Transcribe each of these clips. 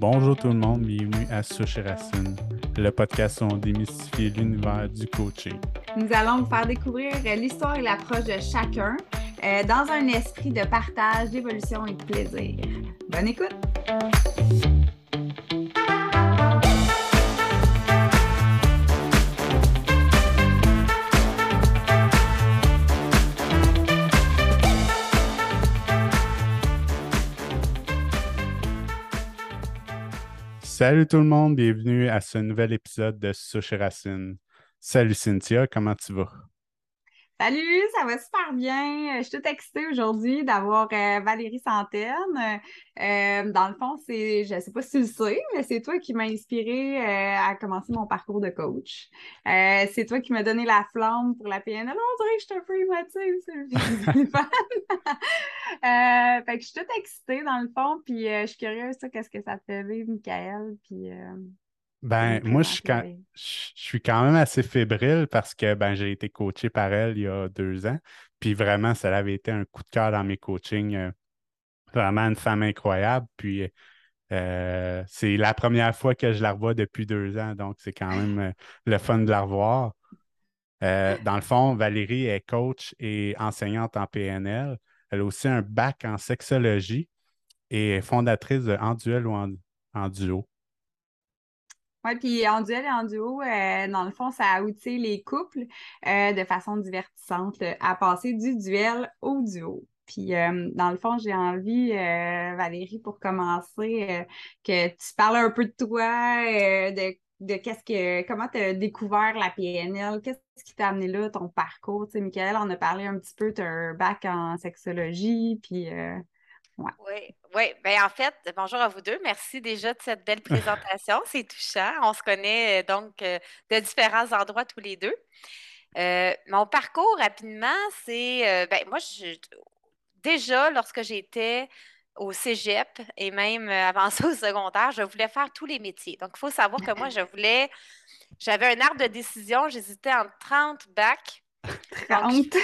Bonjour tout le monde, bienvenue à Souche Racine, le podcast où on démystifie l'univers du coaching. Nous allons vous faire découvrir l'histoire et l'approche de chacun euh, dans un esprit de partage, d'évolution et de plaisir. Bonne écoute! Salut tout le monde, bienvenue à ce nouvel épisode de Souche Racine. Salut Cynthia, comment tu vas? Salut, ça va super bien. Je suis toute excitée aujourd'hui d'avoir euh, Valérie Santaine. Euh, dans le fond, c'est, je ne sais pas si tu le sais, mais c'est toi qui m'as inspiré euh, à commencer mon parcours de coach. c'est toi qui m'as donné la flamme pour la PNL. on dirait que je suis un peu émotive, c'est fait que je suis toute excitée dans le fond, puis je suis curieuse, qu'est-ce que ça te fait vivre, Michael, puis... Ben, moi, je suis, quand, même assez fébrile parce que ben, j'ai été coaché par elle il y a deux ans. Puis vraiment, ça avait été un coup de cœur dans mes coachings. Euh, vraiment une femme incroyable. Puis euh, c'est la première fois que je la revois depuis deux ans. Donc, c'est quand même euh, le fun de la revoir. dans le fond, Valérie est coach et enseignante en PNL. Elle a aussi un bac en sexologie et est fondatrice de En Duel ou en Duo. Oui, puis en duel et en duo, euh, dans le fond, ça a outillé les couples euh, de façon divertissante à passer du duel au duo. Puis, euh, dans le fond, j'ai envie, Valérie, pour commencer, que tu parles un peu de toi, de, qu'est-ce que, comment tu as découvert la PNL, qu'est-ce qui t'a amené là, ton parcours? Tu sais, Michael, on a parlé un petit peu, tu as un bac en sexologie, puis oui, oui. Ben, en fait, bonjour à vous deux. Merci déjà de cette belle présentation. C'est touchant. On se connaît euh, donc euh, de différents endroits tous les deux. Euh, mon parcours, rapidement, c'est. ben, moi, déjà, lorsque j'étais au cégep et même avant ça au secondaire, je voulais faire tous les métiers. Donc, il faut savoir que moi, je voulais. J'avais un arbre de décision. J'hésitais entre 30 bacs. 30.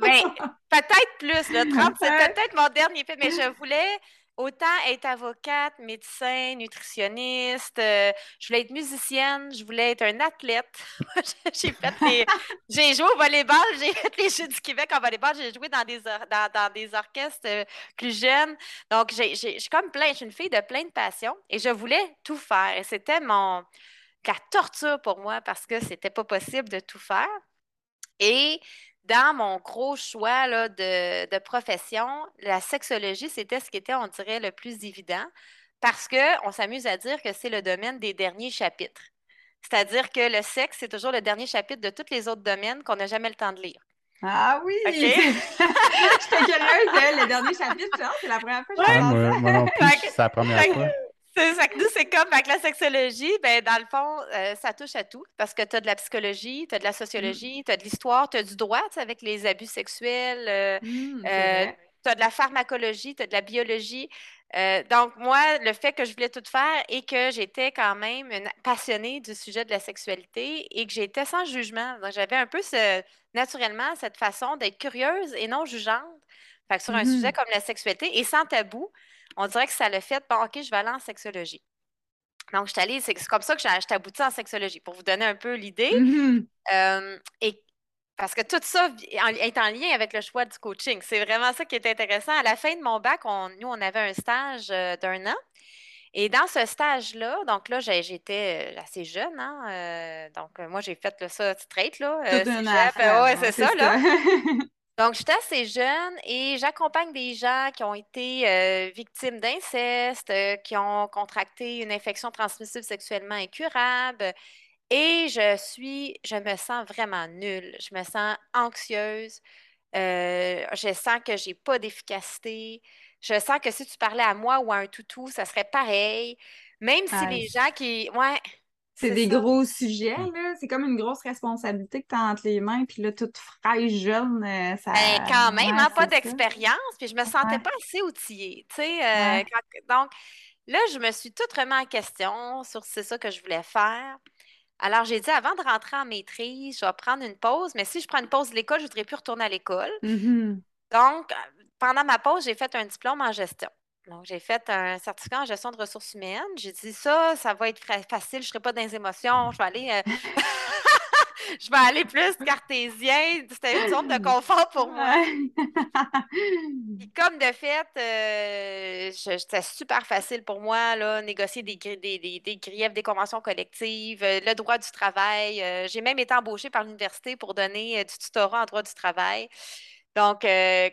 Ben, peut-être plus. Là, 30, c'est peut-être mon dernier fait, mais je voulais autant être avocate, médecin, nutritionniste. Euh, je voulais être musicienne, je voulais être un athlète. j'ai fait j'ai joué au volleyball, j'ai fait les Jeux du Québec en volleyball, j'ai joué dans des, dans, des orchestres euh, plus jeunes. Donc, j'ai comme plein, je suis une fille de plein de passions et je voulais tout faire. Et c'était mon la torture pour moi parce que c'était pas possible de tout faire. Et dans mon gros choix de, profession, la sexologie, c'était ce qui était, on dirait, le plus évident parce qu'on s'amuse à dire que c'est le domaine des derniers chapitres. C'est-à-dire que le sexe, c'est toujours le dernier chapitre de tous les autres domaines qu'on n'a jamais le temps de lire. Ah oui! Okay. J'étais curieuse, le dernier chapitre, c'est la première fois que je moi, moi non plus, c'est la première fois. C'est, nous, c'est comme avec la sexologie, ben, dans le fond, euh, ça touche à tout parce que tu as de la psychologie, tu as de la sociologie, tu as de l'histoire, tu as du droit avec les abus sexuels, euh, mmh, euh, tu as de la pharmacologie, tu as de la biologie. donc, moi, le fait que je voulais tout faire et que j'étais quand même une passionnée du sujet de la sexualité et que j'étais sans jugement. Donc, j'avais un peu ce, naturellement cette façon d'être curieuse et non jugeante. Fait que sur un mmh sujet comme la sexualité et sans tabou, on dirait que ça l'a fait, bon, OK, je vais aller en sexologie. Donc, je suis allée, c'est comme ça que j'ai abouti en sexologie, pour vous donner un peu l'idée. Mm-hmm. Euh, et parce que tout ça est en lien avec le choix du coaching. C'est vraiment ça qui est intéressant. À la fin de mon bac, nous, on avait un stage euh, d'un an. Et dans ce stage-là, donc là, j'étais euh, assez jeune, hein, donc moi, j'ai fait ça straight, là. ouais, c'est ça, là. Donc, j'étais assez jeune et j'accompagne des gens qui ont été euh, victimes d'inceste, euh, qui ont contracté une infection transmissible sexuellement incurable. Et je suis, je me sens vraiment nulle. Je me sens anxieuse. Euh, je sens que j'ai pas d'efficacité. Je sens que si tu parlais à moi ou à un toutou, ça serait pareil. Même si les gens qui. Ouais, c'est des gros sujets, là. C'est comme une grosse responsabilité que tu as entre les mains, puis là, toute fraîche, jeune, euh, ça... Ben, quand même, hein, pas d'expérience, puis je me sentais pas assez outillée, tu sais. Euh, donc, là, je me suis toute remis en question sur c'est ça que je voulais faire. Alors, j'ai dit, avant de rentrer en maîtrise, je vais prendre une pause, mais si je prends une pause de l'école, je ne voudrais plus retourner à l'école. Mmh donc, pendant ma pause, j'ai fait un diplôme en gestion. Donc, j'ai fait un certificat en gestion de ressources humaines. J'ai dit ça, ça va être facile, je ne serai pas dans les émotions, je vais aller. Euh, je vais aller plus cartésien. C'était une zone de confort pour moi. comme de fait, euh, c'était super facile pour moi, là, négocier des, des, des, griefs, des conventions collectives, euh, le droit du travail. J'ai même été embauchée par l'université pour donner du tutorat en droit du travail. Donc,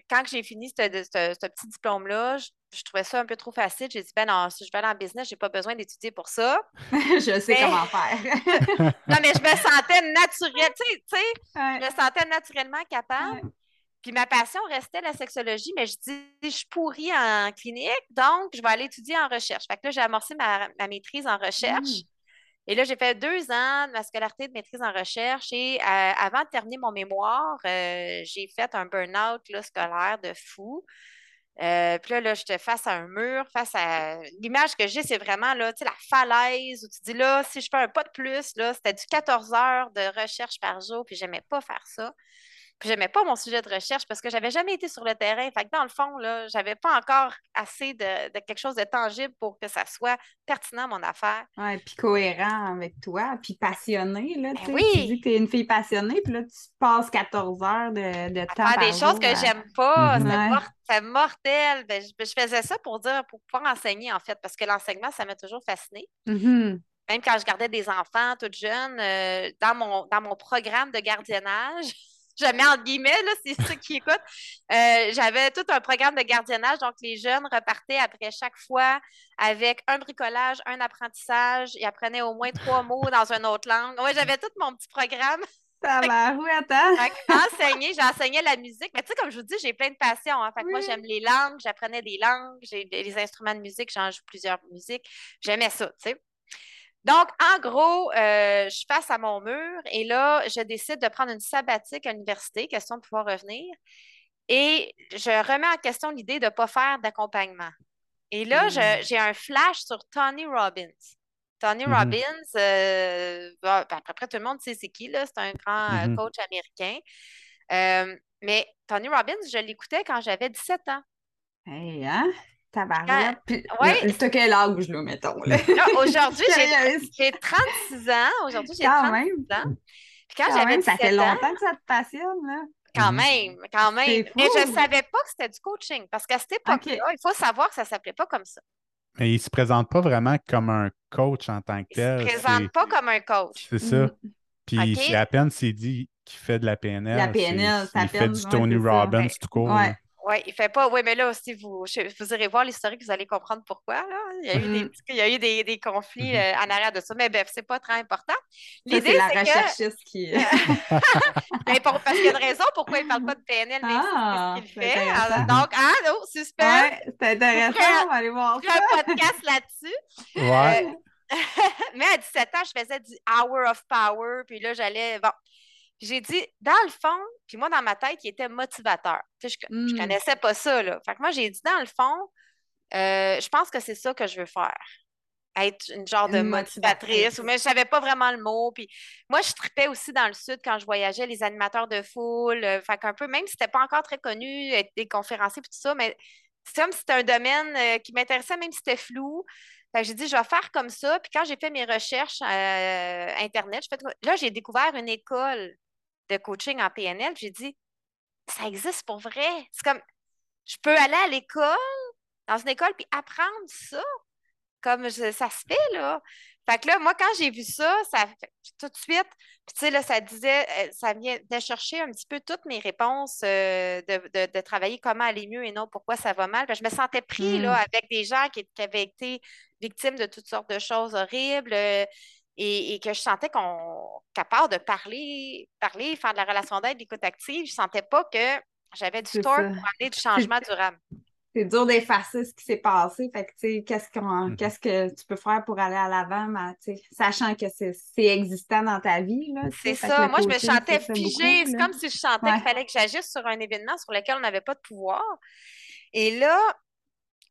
quand j'ai fini ce, petit diplôme-là, je, trouvais ça un peu trop facile. J'ai dit, ben non, si je vais aller en business, je n'ai pas besoin d'étudier pour ça. je sais comment faire. non, mais je me sentais naturelle, tu sais, je me sentais naturellement capable. Puis ma passion restait la sexologie, mais je dis, je suis pourrie en clinique, donc je vais aller étudier en recherche. Fait que là, j'ai amorcé ma, maîtrise en recherche. Mmh. Et là, j'ai fait deux ans de ma scolarité de maîtrise en recherche et euh, avant de terminer mon mémoire, euh, j'ai fait un burn-out scolaire de fou. Euh, puis là, là, j'étais face à un mur, face à. L'image que j'ai, c'est vraiment là, la falaise où tu dis là, si je fais un pas de plus, là, c'était du 14 heures de recherche par jour, puis j'aimais pas faire ça. Puis j'aimais pas mon sujet de recherche parce que j'avais jamais été sur le terrain. Fait que dans le fond, là, j'avais pas encore assez de, quelque chose de tangible pour que ça soit pertinent mon affaire. Oui, puis cohérent avec toi, puis passionné, là, ben oui. tu dis que es une fille passionnée, puis là, tu passes 14 heures de, de temps faire des choses que j'aime pas, c'est mortel. Ben, je, faisais ça pour dire, pour pouvoir enseigner, en fait, parce que l'enseignement, ça m'a toujours fasciné. Mm-hmm. Même quand je gardais des enfants toutes jeunes, euh, dans, mon, dans mon programme de gardiennage, je mets entre guillemets, là, c'est ceux qui écoutent. Euh, j'avais tout un programme de gardiennage, donc les jeunes repartaient après chaque fois avec un bricolage, un apprentissage, ils apprenaient au moins trois mots dans une autre langue. Oui, j'avais tout mon petit programme. Ça va, oui, attends. enseigné, j'enseignais la musique. Mais tu sais, comme je vous dis, j'ai plein de passions. Hein. Fait moi, j'aime les langues, j'apprenais des langues, j'ai les instruments de musique, j'en joue plusieurs musiques. J'aimais ça, tu sais. Donc, en gros, euh, je suis face à mon mur et là, je décide de prendre une sabbatique à l'université, question de pouvoir revenir. Et je remets en question l'idée de ne pas faire d'accompagnement. Et là, hmm. j'ai un flash sur Tony Robbins. Tony mm-hmm. Robbins, euh, ben, après tout le monde sait c'est qui, là, c'est un grand euh, mm-hmm. coach américain. mais Tony Robbins, je l'écoutais quand j'avais 17 ans. Hey, hein? Tabarouette. Puis, ouais. T'as quel âge, là, mettons? Aujourd'hui, j'ai 36 ans. Aujourd'hui, j'ai 36 ans. Puis quand, j'avais Ça fait longtemps que ça te passionne, là. Quand même, quand même. Mais je ne savais pas que c'était du coaching. Parce qu'à cette époque-là, il faut savoir que ça ne s'appelait pas comme ça. Mais il ne se présente pas vraiment comme un coach en tant que tel. Il ne se présente pas comme un coach. C'est ça. Mm. Puis c'est à peine s'il dit qu'il fait de la PNL. La PNL, ça Il fait du Tony Robbins tout court. Ouais. Oui, il fait pas. Oui, mais là aussi, vous, vous irez voir l'historique, vous allez comprendre pourquoi. Là. Il y a eu des, mm-hmm. il y a eu des, des conflits mm-hmm. euh, en arrière de ça. Mais bref, c'est pas très important. L'idée, c'est la recherchiste qui. mais pour, parce qu'il y a une raison pourquoi il ne parle pas de PNL, mais ah, c'est ce qu'il fait. donc, ah, non, suspect. Ouais, c'est intéressant, on va aller voir ça. un podcast là-dessus. Ouais. Euh, mais à 17 ans, je faisais du Hour of Power, puis là, j'allais. Bon, j'ai dit, dans le fond, puis moi, dans ma tête, il était motivateur. je, ne hmm. connaissais pas ça, là. Fait que moi, j'ai dit, dans le fond, euh, je pense que c'est ça que je veux faire. Être une genre de motivatrice. Mais je savais pas vraiment le mot. Puis moi, je tripais aussi dans le sud quand je voyageais, les animateurs de foule. Euh, fait qu'un peu, même si c'était pas encore très connu, être des conférenciers et tout ça, mais c'est comme si c'était un domaine euh, qui m'intéressait, même si c'était flou. J'ai dit, je vais faire comme ça. Puis quand j'ai fait mes recherches Internet, là, j'ai découvert une école de coaching en PNL. J'ai dit, ça existe pour vrai. C'est comme, je peux aller à l'école, dans une école, puis apprendre ça? Comme ça se fait, là. Fait que là, moi, quand j'ai vu ça, ça tout de suite, puis tu sais, là, ça disait, euh, ça vient de chercher un petit peu toutes mes réponses, euh, de, travailler comment aller mieux et non pourquoi ça va mal. je me sentais pris, là, hmm. avec des gens qui, avaient été victimes de toutes sortes de choses horribles. Euh, et, que je sentais qu'on capable de parler, parler, faire de la relation d'aide, d'écoute active, je sentais pas que j'avais du tort pour amener du changement durable. C'est dur d'effacer ce qui s'est passé. Fait que, tu sais, qu'est-ce, mm-hmm. qu'est-ce que tu peux faire pour aller à l'avant, sachant que c'est, existant dans ta vie. c'est ça. Moi, je me sentais figée. C'est comme si je sentais qu'il fallait que j'agisse sur un événement sur lequel on n'avait pas de pouvoir. Et là,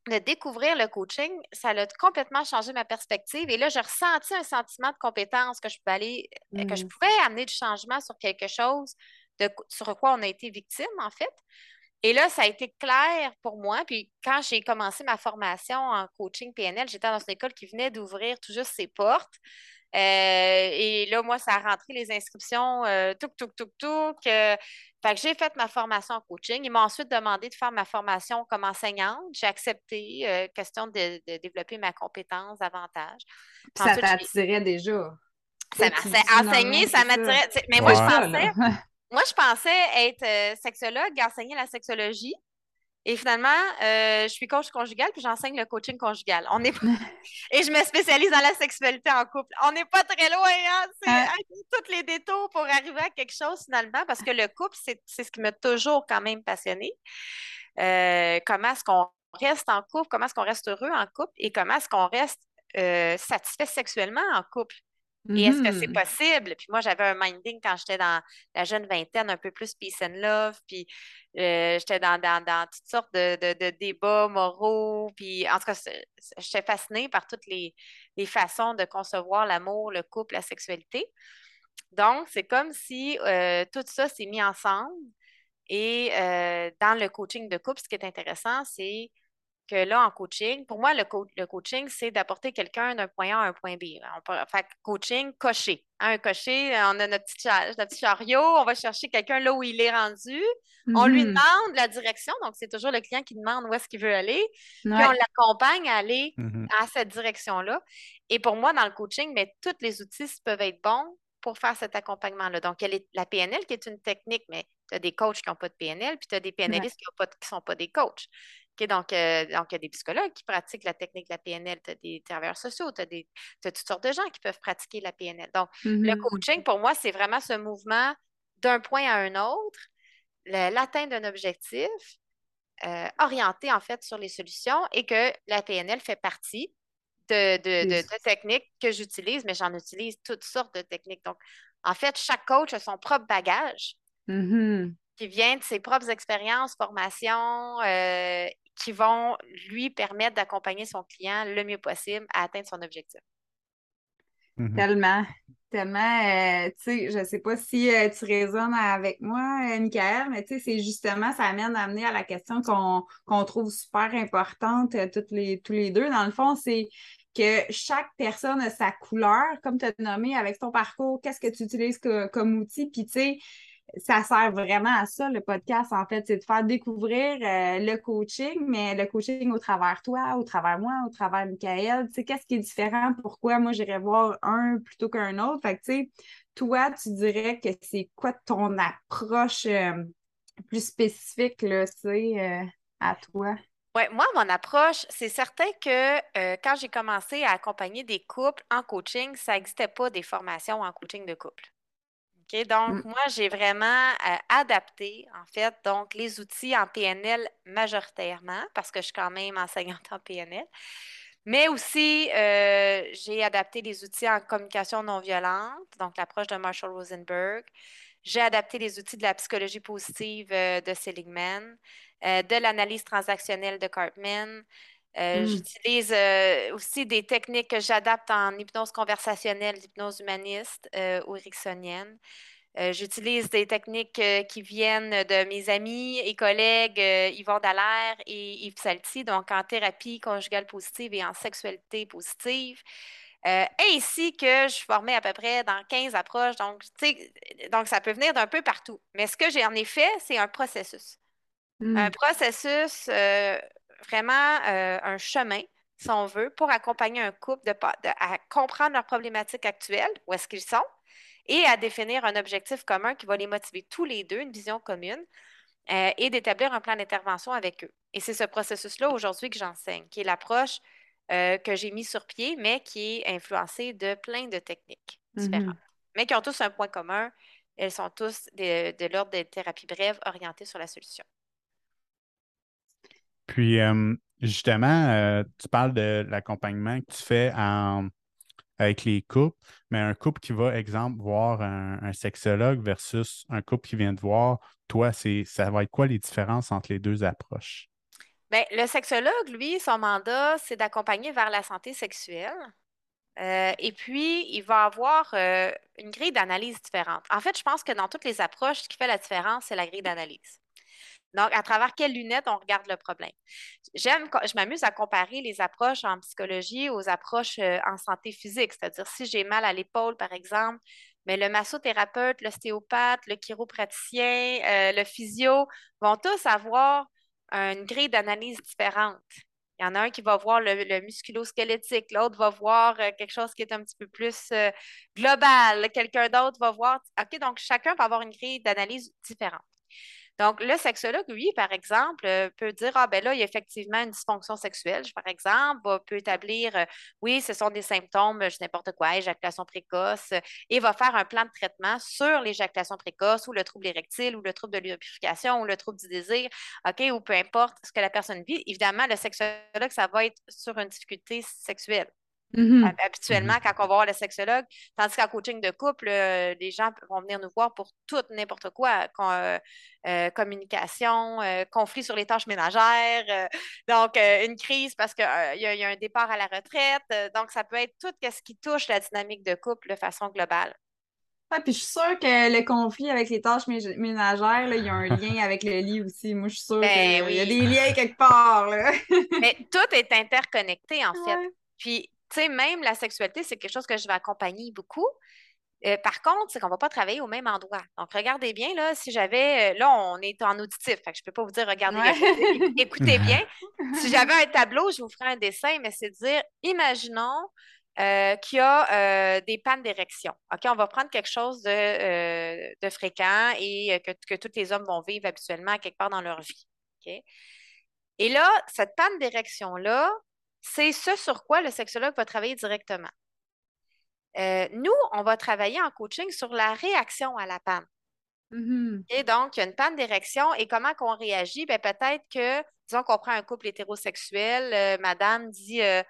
de découvrir le coaching, ça a complètement changé ma perspective. Et là, j'ai ressenti un sentiment de compétence que je pouvais aller, euh, que je mmh. pouvais amener du changement sur quelque chose de, sur quoi on a été victime, en fait. Et là, ça a été clair pour moi. Puis quand j'ai commencé ma formation en coaching PNL, j'étais dans une école qui venait d'ouvrir tout juste ses portes. Euh, et là, moi, ça a rentré les inscriptions, euh, tout, tout, tout, tout. fait que j'ai fait ma formation en coaching. Ils m'ont ensuite demandé de faire ma formation comme enseignante. J'ai accepté, euh, question de, développer ma compétence davantage. ça t'attirait déjà. Ça enseigner, ça m'attirait. Mais moi, je pensais, moi, je pensais être sexologue, enseigner la sexologie. Et finalement, euh, je suis coach conjugal puis j'enseigne le coaching conjugal. On est Et je me spécialise dans la sexualité en couple. On n'est pas très loin, hein? C'est hein? tous les détours pour arriver à quelque chose finalement, parce que le couple, c'est ce qui m'a toujours quand même passionné. Euh, comment est-ce qu'on reste en couple, comment est-ce qu'on reste heureux en couple et comment est-ce qu'on reste euh, satisfait sexuellement en couple? Et est-ce que c'est mmh. possible? Puis moi, j'avais un minding quand j'étais dans la jeune vingtaine, un peu plus peace and love, puis euh, j'étais dans, toutes sortes de, débats moraux, puis en tout cas, j'étais fascinée par toutes les, façons de concevoir l'amour, le couple, la sexualité. Donc, c'est comme si euh, tout ça s'est mis ensemble. Et euh, dans le coaching de couple, ce qui est intéressant, c'est que là, en coaching, pour moi, le, coaching, c'est d'apporter quelqu'un d'un point A à un point B. On peut faire coaching coché. Hein, un cocher, on a notre petit, notre chariot, on va chercher quelqu'un là où il est rendu. On lui mm-hmm. demande la direction, donc c'est toujours le client qui demande où est-ce qu'il veut aller. Puis on l'accompagne à aller mm-hmm. à cette direction-là. Et pour moi, dans le coaching, mais tous les outils peuvent être bons pour faire cet accompagnement-là. Donc, il y a la PNL qui est une technique, mais tu as des coachs qui n'ont pas de PNL, puis tu as des PNListes qui ne sont pas des coachs donc, euh, donc, il y a des psychologues qui pratiquent la technique de la PNL, tu as des travailleurs sociaux, tu as, toutes sortes de gens qui peuvent pratiquer la PNL. Donc, le mm-hmm. coaching, pour moi, c'est vraiment ce mouvement d'un point à un autre, l'atteinte d'un objectif euh, orienté, en fait, sur les solutions et que la PNL fait partie de, techniques que j'utilise, mais j'en utilise toutes sortes de techniques. Donc, en fait, chaque coach a son propre bagage. Mm-hmm. qui vient de ses propres expériences, formations, euh, qui vont lui permettre d'accompagner son client le mieux possible à atteindre son objectif. Mm-hmm. Tellement, tellement, euh, tu sais, je ne sais pas si euh, tu résonnes avec moi, euh, Michael, mais tu sais, c'est justement, ça amène à amener à la question qu'on trouve super importante toutes les, tous les deux. Dans le fond, c'est que chaque personne a sa couleur, comme tu as nommé avec ton parcours, qu'est-ce que tu utilises comme outil, puis tu sais, ça sert vraiment à ça, le podcast, en fait, c'est de faire découvrir euh, le coaching, mais le coaching au travers toi, au travers moi, au travers Michael. Tu sais, qu'est-ce qui est différent? Pourquoi moi, j'irais voir un plutôt qu'un autre? Fait que, tu sais, toi, tu dirais que c'est quoi ton approche euh, plus spécifique, là, tu sais, euh, à toi? Oui, moi, mon approche, c'est certain que quand j'ai commencé à accompagner des couples en coaching, ça n'existait pas des formations en coaching de couple. Donc, mm. moi, j'ai vraiment euh, adapté, en fait, donc les outils en PNL majoritairement, parce que je suis quand même enseignante en PNL. Mais aussi, euh, j'ai adapté les outils en communication non violente, donc l'approche de Marshall Rosenberg. J'ai adapté les outils de la psychologie positive euh, de Seligman, de l'analyse transactionnelle de Cartman. Mm. J'utilise aussi des techniques que j'adapte en hypnose conversationnelle, l'hypnose humaniste ou ericksonienne. J'utilise des techniques qui viennent de mes amis et collègues Yvon Dallaire et Yves Salty, donc en thérapie conjugale positive et en sexualité positive. ainsi que je suis formée à peu près dans 15 approches. Donc, donc ça peut venir d'un peu partout. Mais ce que j'ai en effet, c'est un processus. Un mmh. processus vraiment euh, un chemin, si on veut, pour accompagner un couple de, à comprendre leurs problématiques actuelles, où est-ce qu'ils sont, et à définir un objectif commun qui va les motiver tous les deux, une vision commune, euh, et d'établir un plan d'intervention avec eux. Et c'est ce processus-là aujourd'hui que j'enseigne, qui est l'approche euh, que j'ai mis sur pied, mais qui est influencée de plein de techniques différentes, mm-hmm. mais qui ont tous un point commun. Elles sont tous de, de l'ordre des thérapies brèves orientées sur la solution. Puis, euh, justement, euh, tu parles de l'accompagnement que tu fais avec les couples, mais un couple qui va, exemple, voir un, sexologue versus un couple qui vient de voir, toi, ça va être quoi les différences entre les deux approches? Bien, le sexologue, lui, son mandat, c'est d'accompagner vers la santé sexuelle. Euh, et puis, il va avoir une grille d'analyse différente. En fait, je pense que dans toutes les approches, ce qui fait la différence, c'est la grille d'analyse. Donc, à travers quelles lunettes on regarde le problème? J'aime, je m'amuse à comparer les approches en psychologie aux approches euh, en santé physique. C'est-à-dire, si j'ai mal à l'épaule, par exemple, mais le massothérapeute, l'ostéopathe, le chiropraticien, euh, le physio vont tous avoir une grille d'analyse différente. Il y en a un qui va voir le, le musculo-squelettique, l'autre va voir euh, quelque chose qui est un petit peu plus global, quelqu'un d'autre va voir. OK, donc chacun va avoir une grille d'analyse différente. Donc, le sexologue, lui, par exemple, euh, peut dire, ah ben là, il y a effectivement une dysfonction sexuelle, par exemple, peut établir, euh, oui, ce sont des symptômes, je n'importe quoi, éjaculation précoce, et va faire un plan de traitement sur l'éjaculation précoce ou le trouble érectile ou le trouble de lubrification ou le trouble du désir, OK, ou peu importe ce que la personne vit. Évidemment, le sexologue, ça va être sur une difficulté sexuelle. Mm-hmm. Habituellement, mm-hmm. quand on va voir le sexologue, tandis qu'en coaching de couple, euh, les gens vont venir nous voir pour tout, n'importe quoi, euh, euh, communication, conflit sur les tâches ménagères, donc une crise parce qu'il y, a un départ à la retraite. donc, ça peut être tout ce qui touche la dynamique de couple de façon globale. Ouais, puis je suis sûre que le conflit avec les tâches ménagères, il y a un lien avec le lit aussi. Moi, je suis sûre ben qu'il y a des liens quelque part. Mais tout est interconnecté, en fait. Puis tu sais, même la sexualité, c'est quelque chose que je vais accompagner beaucoup. Euh, par contre, c'est qu'on ne va pas travailler au même endroit. Donc, regardez bien, là, si j'avais. Euh, là, on est en auditif, fait que je ne peux pas vous dire, regardez, écoutez, bien. si j'avais un tableau, je vous ferais un dessin, mais c'est de dire, imaginons euh, qu'il y a des pannes d'érection. OK, on va prendre quelque chose de, fréquent et que, que, tous les hommes vont vivre habituellement quelque part dans leur vie. OK? Et là, cette panne d'érection-là, c'est ce sur quoi le sexologue va travailler directement. Euh, nous, on va travailler en coaching sur la réaction à la panne. Mm-hmm. Et donc, il y a une panne d'érection et comment qu'on réagit? Ben, peut-être que, disons qu'on prend un couple hétérosexuel, euh, madame dit euh,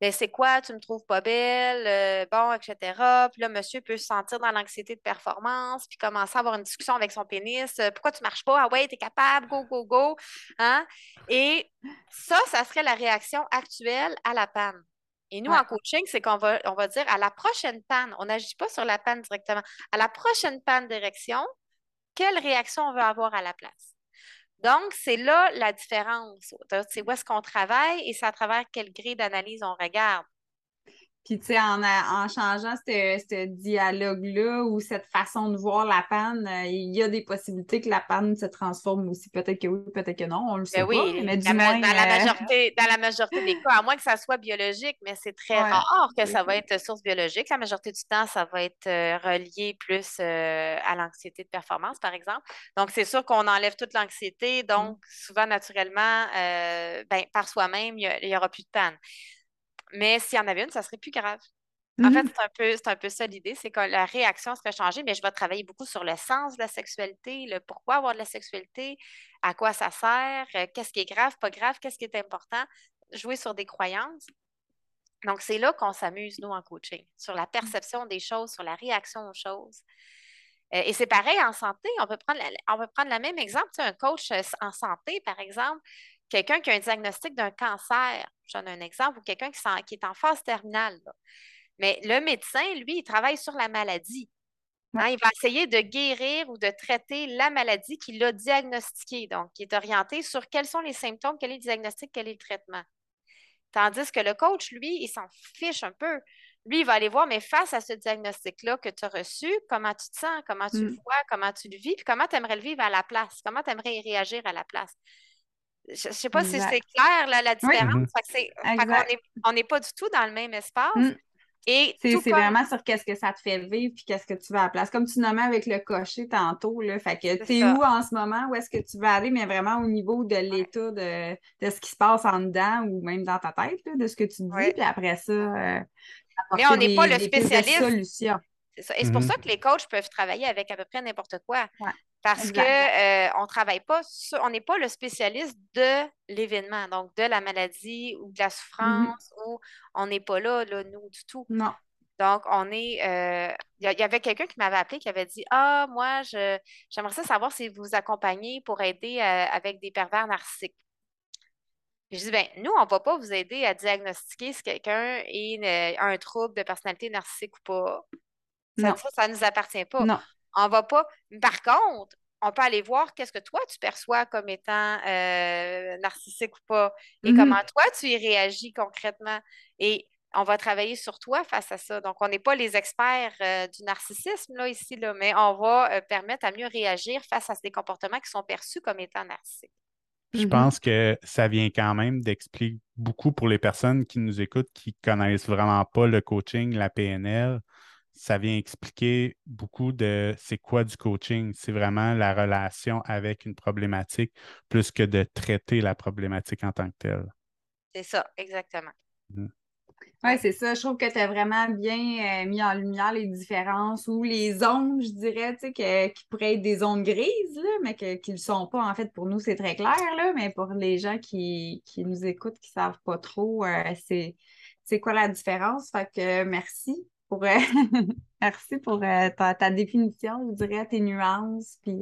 ben, c'est quoi, tu me trouves pas belle, euh, bon, etc. Puis là, monsieur peut se sentir dans l'anxiété de performance, puis commencer à avoir une discussion avec son pénis. Euh, pourquoi tu marches pas? Ah ouais, t'es capable, go, go, go. Hein? Et ça, ça serait la réaction actuelle à la panne. Et nous, en coaching, c'est qu'on va, on va dire à la prochaine panne, on n'agit pas sur la panne directement, à la prochaine panne d'érection, quelle réaction on veut avoir à la place? Donc, c'est là la différence. C'est où est-ce qu'on travaille et c'est à travers quel grille d'analyse on regarde. Puis, tu sais, en, en, changeant ce dialogue-là ou cette façon de voir la panne, euh, il y a des possibilités que la panne se transforme aussi. Peut-être que oui, peut-être que non, on le sait ben oui, Mais du moins, dans, la euh, majorité, dans la majorité des cas, à moins que ça soit biologique, mais c'est très rare que ça va être source biologique. La majorité du temps, ça va être euh, relié plus à l'anxiété de performance, par exemple. Donc, c'est sûr qu'on enlève toute l'anxiété. Donc, mm. souvent, naturellement, ben, par soi-même, il n'y aura plus de panne. Mais s'il y en avait une, ça serait plus grave. En fait, mmh c'est un peu, un peu ça l'idée, c'est que la réaction serait changée, mais je vais travailler beaucoup sur le sens de la sexualité, le pourquoi avoir de la sexualité, à quoi ça sert, euh, qu'est-ce qui est grave, pas grave, qu'est-ce qui est important, jouer sur des croyances. Donc, c'est là qu'on s'amuse, nous, en coaching, sur la mmh. perception des choses, sur la réaction aux choses. Euh, et c'est pareil en santé, on peut prendre, on peut prendre le même exemple, tu sais, un coach euh, en santé, par exemple, quelqu'un qui a un diagnostic d'un cancer, je donne un exemple, ou quelqu'un qui, est en phase terminale. Mais le médecin, lui, il travaille sur la maladie. Hein, il va essayer de guérir ou de traiter la maladie qu'il a diagnostiquée. Donc, il est orienté sur quels sont les symptômes, quel est le diagnostic, quel est le traitement. Tandis que le coach, lui, il s'en fiche un peu. Lui, il va aller voir, mais face à ce diagnostic-là que tu as reçu, comment tu te sens, comment tu le mm. vois, comment tu le vis, puis comment tu aimerais le vivre à la place, comment tu aimerais y réagir à la place. Je ne sais pas si c'est clair la différence. on n'est pas du tout dans le même espace. Mm. Et c'est vraiment sur qu'est-ce que ça te fait vivre puis qu'est-ce que tu veux à la place. Comme tu nommais avec le cocher tantôt, là, fait que tu es où en ce moment, où est-ce que tu veux aller, mais vraiment au niveau de l'état de, ce qui se passe en dedans ou même dans ta tête, de ce que tu dis, puis après ça, euh, mais on n'est pas le spécialiste. Et c'est pour mm-hmm. ça que les coachs peuvent travailler avec à peu près n'importe quoi. Parce qu'on euh, ne travaille pas, on n'est pas le spécialiste de l'événement, donc de la maladie ou de la mm-hmm. souffrance, ou on n'est pas là, là, nous, du tout. Non. Donc, on est. Euh, il y, avait quelqu'un qui m'avait appelé qui avait dit Ah, moi, je, j'aimerais ça savoir si vous accompagnez pour aider euh, avec des pervers narcissiques. je dis, ben, nous, on ne va pas vous aider à diagnostiquer si quelqu'un a un trouble de personnalité narcissique ou pas. Ça, ça, ne nous appartient pas. Non. On va pas. Par contre, on peut aller voir qu'est-ce que toi tu perçois comme étant euh, narcissique ou pas et mm-hmm. comment toi tu y réagis concrètement. Et on va travailler sur toi face à ça. Donc, on n'est pas les experts euh, du narcissisme là, ici, là, mais on va euh, permettre à mieux réagir face à ces comportements qui sont perçus comme étant narcissiques. Je mm-hmm. pense que ça vient quand même d'expliquer beaucoup pour les personnes qui nous écoutent, qui ne connaissent vraiment pas le coaching, la PNL. Ça vient expliquer beaucoup de c'est quoi du coaching. C'est vraiment la relation avec une problématique plus que de traiter la problématique en tant que telle. C'est ça, exactement. Mm-hmm. Oui, c'est ça. Je trouve que tu as vraiment bien euh, mis en lumière les différences ou les zones, je dirais, tu sais, qui pourraient être des zones grises, là, mais qui ne le sont pas. En fait, pour nous, c'est très clair, là, mais pour les gens qui, nous écoutent, qui ne savent pas trop, euh, c'est quoi la différence. Fait que merci pour, euh, merci pour ta, définition, je dirais, tes nuances. Puis,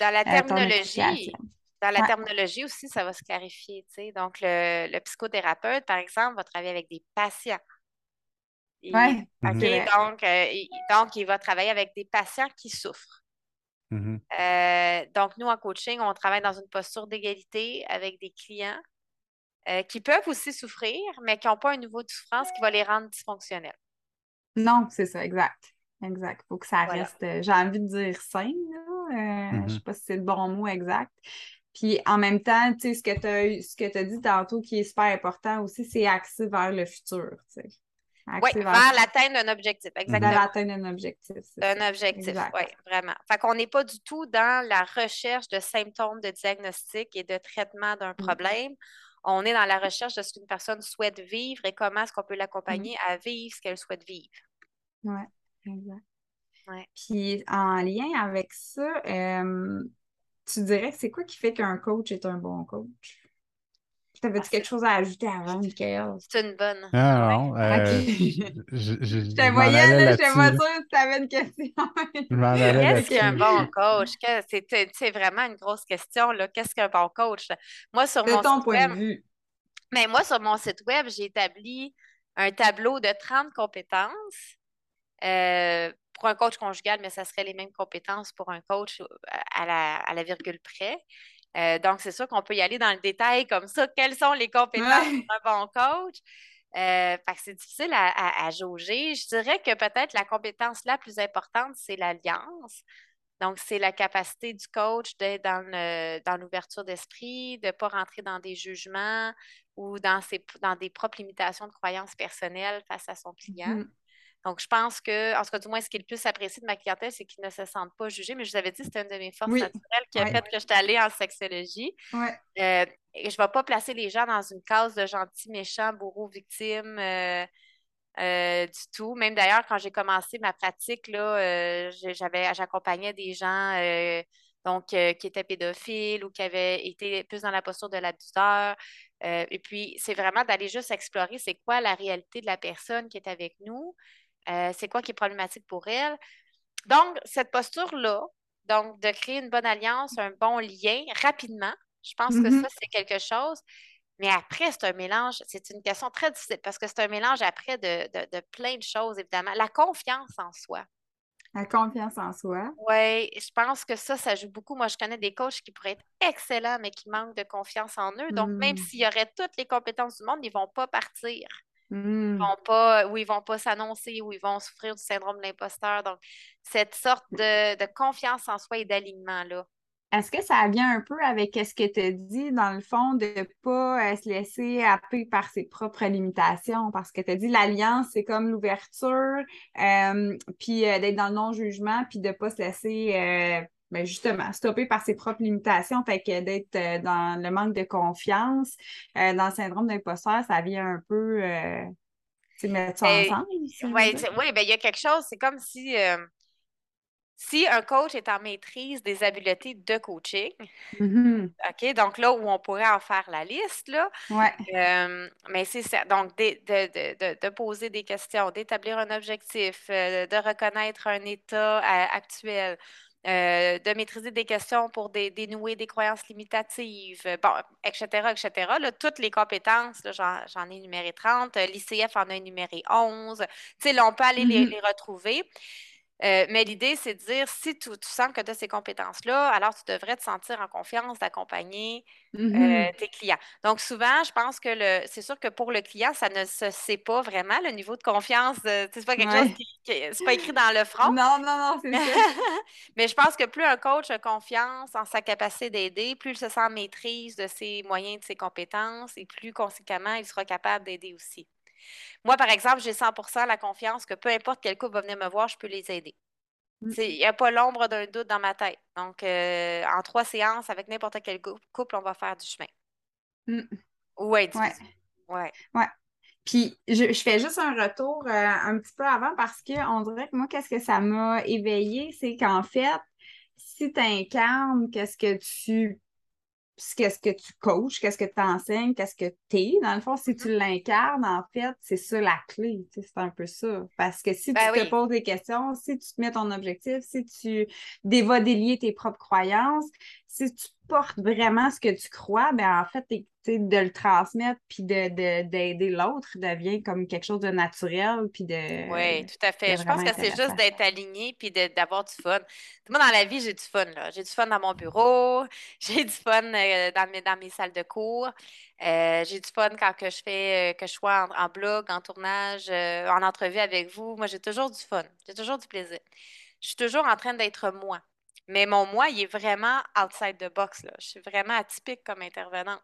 Dans la terminologie, dans la terminologie aussi, ça va se clarifier. Donc, le, psychothérapeute, par exemple, va travailler avec des patients. Oui. donc, euh, il, donc, il va travailler avec des patients qui souffrent. Euh, donc, nous, en coaching, on travaille dans une posture d'égalité avec des clients euh, qui peuvent aussi souffrir, mais qui n'ont pas un niveau de souffrance qui va les rendre dysfonctionnels. Non, c'est ça, exact. Exact. Il faut que ça reste, j'ai envie de dire sain. Je ne sais mm-hmm. pas si c'est le bon mot exact. Puis en même temps, tu sais, ce que tu as dit tantôt qui est super important aussi, c'est axé vers le futur. Tu sais. Oui, vers, l'atteinte d'un objectif, exactement. Vers l'atteinte d'un objectif. Un objectif, oui, vraiment. Fait qu'on n'est pas du tout dans la recherche de symptômes de diagnostic et de traitement d'un mm. problème. On est dans la recherche de ce qu'une personne souhaite vivre et comment est-ce qu'on peut l'accompagner mm. à vivre ce qu'elle souhaite vivre. Oui, exact. Ouais. Puis en lien avec ça, euh, tu dirais que c'est quoi qui fait qu'un coach est un bon coach? T'avais-tu quelque chose à ajouter avant, Michael? C'est une bonne. Ah non. Euh, je, te voyais, là, je te vois sûr que tu avais une question. Qu'est-ce qu'un bon coach? C'est vraiment une grosse question. Qu'est-ce qu'un bon coach? Moi, sur mon ton point de vue. Mais moi, sur mon site web, j'ai établi un tableau de 30 compétences euh, pour un coach conjugal, mais ça serait les mêmes compétences pour un coach euh, à la, virgule près. Euh, donc, c'est sûr qu'on peut y aller dans le détail comme ça. Quelles sont les compétences d'un bon coach? Euh, c'est difficile à, jauger. Je dirais que peut-être la compétence la plus importante, c'est l'alliance. Donc, c'est la capacité du coach d'être dans, l'ouverture d'esprit, de ne pas rentrer dans des jugements ou dans, dans des propres limitations de croyances personnelles face à son client. Mm-hmm. Donc, je pense que, en tout cas, du moins, ce qui est le plus apprécié de ma clientèle, c'est qu'ils ne se sentent pas jugés. Mais je vous avais dit, c'était une de mes forces naturelles qui a fait que j'étais allée en sexologie. Euh, et je ne vais pas placer les gens dans une case de gentils, méchants, bourreaux, victimes. Euh, euh, du tout. Même d'ailleurs, quand j'ai commencé ma pratique, là, j'avais, j'accompagnais des gens donc, qui étaient pédophiles ou qui avaient été plus dans la posture de l'abuseur. et puis, c'est vraiment d'aller juste explorer c'est quoi la réalité de la personne qui est avec nous, euh, c'est quoi qui est problématique pour elle? Donc, cette posture-là, donc de créer une bonne alliance, un bon lien rapidement, je pense que mm-hmm. ça, c'est quelque chose. Mais après, c'est un mélange, c'est une question très difficile parce que c'est un mélange après de, plein de choses, évidemment. La confiance en soi. La confiance en soi. Oui, je pense que ça, ça joue beaucoup. Moi, je connais des coachs qui pourraient être excellents, mais qui manquent de confiance en eux. Donc, même mm. s'il y aurait toutes les compétences du monde, ils ne vont pas partir. Mmh. vont pas, ou ils vont pas s'annoncer, ou ils vont souffrir du syndrome de l'imposteur. Donc, cette sorte de, confiance en soi et d'alignement-là. Est-ce que ça vient un peu avec ce que tu as dit, dans le fond, de ne pas euh, se laisser happer par ses propres limitations? Parce que tu as dit l'alliance, c'est comme l'ouverture, euh, puis euh, d'être dans le non-jugement, puis de ne pas se laisser ben justement, stoppé par ses propres limitations, fait que d'être euh, dans le manque de confiance, euh, dans le syndrome d'imposteur, ça vient un peu euh, mettre ça ensemble. oui, ben, il y a quelque chose, c'est comme si si un coach est en maîtrise des habiletés de coaching, mm-hmm. OK, donc là où on pourrait en faire la liste, là, mais c'est ça. Donc, de, poser des questions, d'établir un objectif, de reconnaître un état actuel, euh, de maîtriser des questions pour dénouer des croyances limitatives, euh, bon, etc., etc. toutes les compétences, j'en ai énuméré 30, l'ICF en a énuméré 11. Tu sais, là, on peut aller les, mm-hmm. retrouver. Euh, mais l'idée, c'est de dire, si tu, sens que tu as ces compétences-là, alors tu devrais te sentir en confiance d'accompagner euh, Mm-hmm. tes clients. Donc, souvent, je pense que le, c'est sûr que pour le client, ça ne se sait pas vraiment, le niveau de confiance. c'est pas quelque Ouais. chose qui, qui- c'est pas écrit dans le front. Non, non, non, c'est ça. Mais je pense que plus un coach a confiance en sa capacité d'aider, plus il se sent en maîtrise de ses moyens, de ses compétences, et plus conséquemment, il sera capable d'aider aussi. Moi, par exemple, j'ai 100% la confiance que peu importe quel couple va venir me voir, je peux les aider. Mm. C'est- Il n'y a pas l'ombre d'un doute dans ma tête. Donc, euh, en trois séances, avec n'importe quel cou- couple, on va faire du chemin. Mm. Ou individu. Ouais. Ouais. Puis je, je fais juste un retour euh, un petit peu avant parce que on dirait que moi, qu'est-ce que ça m'a éveillé, c'est qu'en fait, si tu incarnes qu'est-ce que tu qu'est-ce que tu coaches, qu'est-ce que tu enseignes, qu'est-ce que tu es, dans le fond, si tu l'incarnes, en fait, c'est ça la clé. C'est un peu ça. Parce que si Ben tu te oui. poses des questions, si tu te mets ton objectif, si tu vas délier tes propres croyances, si tu portes vraiment ce que tu crois, ben en fait, de le transmettre puis de, de- d'aider l'autre devient comme quelque chose de naturel puis de, Oui, tout à fait. Je pense que c'est juste d'être aligné puis d'avoir du fun. Moi, dans la vie, j'ai du fun. J'ai du fun dans mon bureau, j'ai du fun euh, dans mes, dans mes salles de cours, euh, j'ai du fun quand que je fais, euh, que je sois en, en blog, en tournage, en entrevue avec vous. Moi, j'ai toujours du fun, j'ai toujours du plaisir. Je suis toujours en train d'être moi. Mais mon moi, il est vraiment outside the box, là. Je suis vraiment atypique comme intervenante.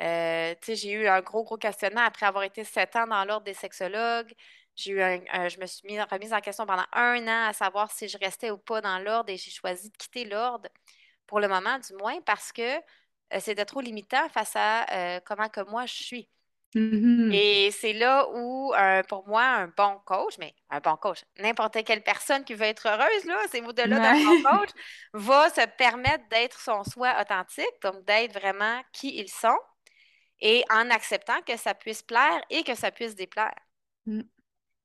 Euh, j'ai eu un gros, gros questionnement après avoir été sept ans dans l'ordre des sexologues. J'ai eu un, je me suis mis, remise en question pendant un an à savoir si je restais ou pas dans l'ordre et j'ai choisi de quitter l'ordre, pour le moment du moins, parce que euh, c'était trop limitant face à euh, comment que moi je suis. Mhm. Et c'est là où, euh, pour moi, un bon coach, mais un bon coach, n'importe quelle personne qui veut être heureuse, là, c'est au-delà d'un bon coach, va se permettre d'être son soi authentique, donc d'être vraiment qui ils sont, et en acceptant que ça puisse plaire et que ça puisse déplaire. Mm.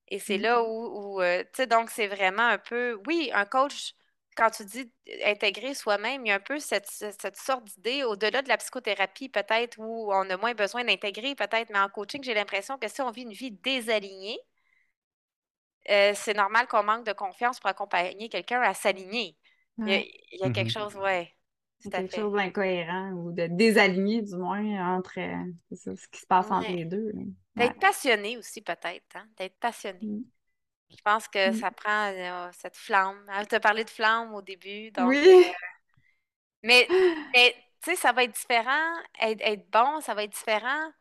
Et c'est Mm. là où, où, euh, tu sais, donc c'est vraiment un peu, oui, un coach, quand tu dis intégrer soi-même, il y a un peu cette, cette sorte d'idée, au-delà de la psychothérapie peut-être, où on a moins besoin d'intégrer peut-être, mais en coaching, j'ai l'impression que si on vit une vie désalignée, euh, c'est normal qu'on manque de confiance pour accompagner quelqu'un à s'aligner. Il y a, Ouais. il y a quelque chose, ouais, tout à Quelque fait. chose d'incohérent ou de désaligné, du moins, entre euh, ça, ce qui se passe entre les deux. D'être Ouais. passionné aussi, peut-être, hein? D'être passionné. Mm. Je pense que Mm. ça prend euh, cette flamme. Tu as parlé de flamme au début, donc. Oui. euh, mais, mais tu sais, ça va être différent. Être, être bon, ça va être différent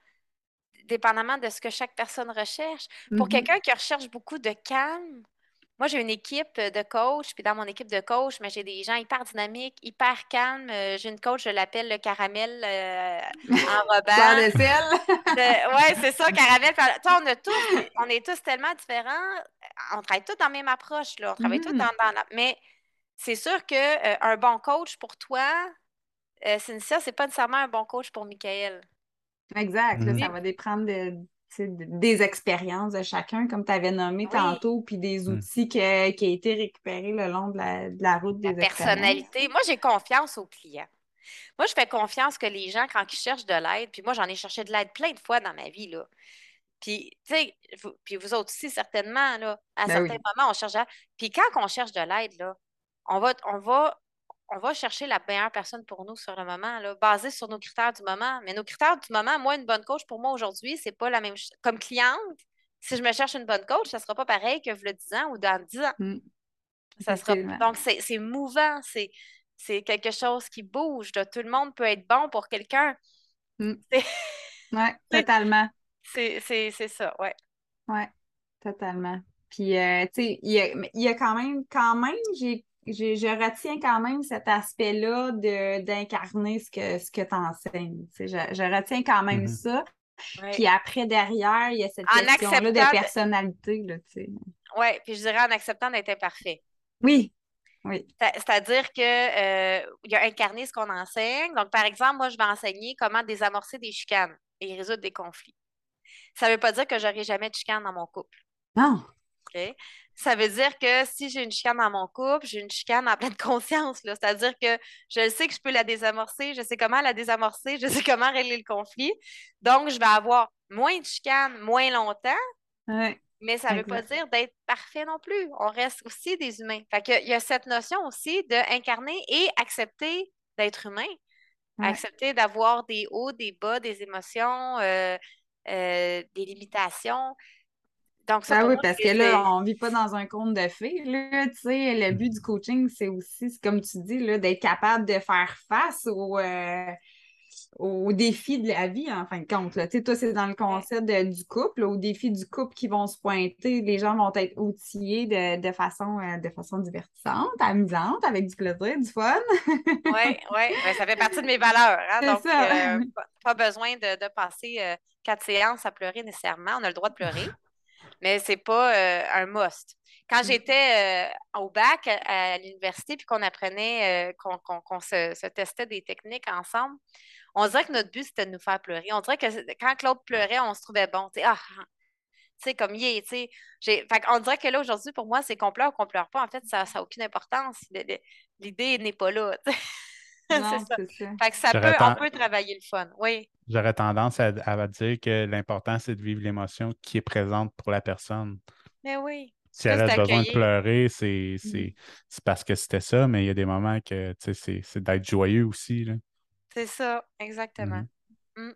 dépendamment de ce que chaque personne recherche. Pour Mhm. quelqu'un qui recherche beaucoup de calme, moi, j'ai une équipe de coach, puis dans mon équipe de coach, mais j'ai des gens hyper dynamiques, hyper calmes. Euh, j'ai une coach, je l'appelle le caramel euh, enrobant. De sel. De- ouais, c'est ça, caramel. Tu sais, on a tous, on est tous tellement différents. On travaille tous dans la même approche, là. On travaille tous Mhm. dans, dans la... Mais c'est sûr que euh, un bon coach pour toi, euh, Cynthia, c'est pas nécessairement un bon coach pour Michael. Exact. là, ça va dépendre de- des expériences de chacun, comme tu avais nommé Oui. tantôt, puis des Mm. outils que- qui ont été récupérés le long de la, de la route La des expériences. personnalité. Moi, j'ai confiance aux clients. Moi, je fais confiance que les gens, quand ils cherchent de l'aide, puis moi, j'en ai cherché de l'aide plein de fois dans ma vie, là. Puis, tu sais, vous, puis vous autres aussi, certainement, là, à Ben certains oui. moments, on cherche de l'aide. Puis quand on cherche de l'aide, là, on va, on va, on va chercher la meilleure personne pour nous sur le moment, là, basé sur nos critères du moment. Mais nos critères du moment, moi, une bonne coach, pour moi, aujourd'hui, c'est pas la même chose. Comme cliente, si je me cherche une bonne coach, ça sera pas pareil que le 10 ans ou dans 10 ans. Mm. Ça sera... Donc, c'est mouvant, c'est quelque chose qui bouge. là. Tout le monde peut être bon pour quelqu'un. Mm. Ouais, totalement. C'est ça, ouais. Ouais, totalement. Puis, euh, tu sais, il y y a quand même, quand même, j'ai, je retiens quand même cet aspect-là de, d'incarner ce que, ce que tu enseignes. Tu sais, je, je retiens quand même Mhm. ça. Ouais. Puis après, derrière, il y a cette En question-là de personnalité, là, tu sais. Ouais, puis je dirais en acceptant d'être imparfait. Oui, oui. C'est- C'est-à-dire que euh, il y a incarné ce qu'on enseigne. Donc, par exemple, moi, je vais enseigner comment désamorcer des chicanes et résoudre des conflits. Ça ne veut pas dire que j'aurai jamais de chicane dans mon couple. Non. OK? Ça veut dire que si j'ai une chicane dans mon couple, j'ai une chicane en pleine conscience. C'est-à-dire que je sais que je peux la désamorcer, je sais comment la désamorcer, je sais comment régler le conflit. Donc, je vais avoir moins de chicanes moins longtemps, Ouais. Mais ça ne veut pas dire d'être parfait non plus. On reste aussi des humains. Fait il y a cette notion aussi d'incarner et accepter d'être humain. Accepter d'avoir des hauts, des bas, des émotions, euh, euh, des limitations. Donc, ça, ah oui, parce que là, on ne vit pas dans un conte de fées. Là, le but du coaching, c'est aussi, comme tu dis, d'être capable de faire face aux, euh, aux défis de la vie, en fin de compte. Là. Toi, c'est dans le concept du couple, aux défis du couple qui vont se pointer. Les gens vont être outillés de, façon, euh, de façon divertissante, amusante, avec du plaisir, du fun. oui, oui. Ben, ça fait partie de mes valeurs. Hein? Donc, euh, pas besoin de, passer euh, quatre séances à pleurer nécessairement. On a le droit de pleurer, mais c'est pas un must. Quand mm. j'étais au bac à, l'université, puis qu'on apprenait, qu'on se, se, testait des techniques ensemble, on dirait que notre but, c'était de nous faire pleurer. On dirait que quand Claude pleurait, on se trouvait bon. Ah, tu sais, comme il est, tu sais. On dirait que là, aujourd'hui, pour moi, c'est qu'on pleure ou qu'on pleure pas. En fait, ça n'a aucune importance. L'idée n'est pas là. c'est ça. Fait que ça peut, on peut travailler le fun, oui. J'aurais tendance à, dire que l'important, c'est de vivre l'émotion qui est présente pour la personne. Mais oui. Si elle a besoin de pleurer, mmh. c'est parce que c'était ça, mais il y a des moments que c'est d'être joyeux aussi. Là. C'est ça, exactement. Mmh. Mmh.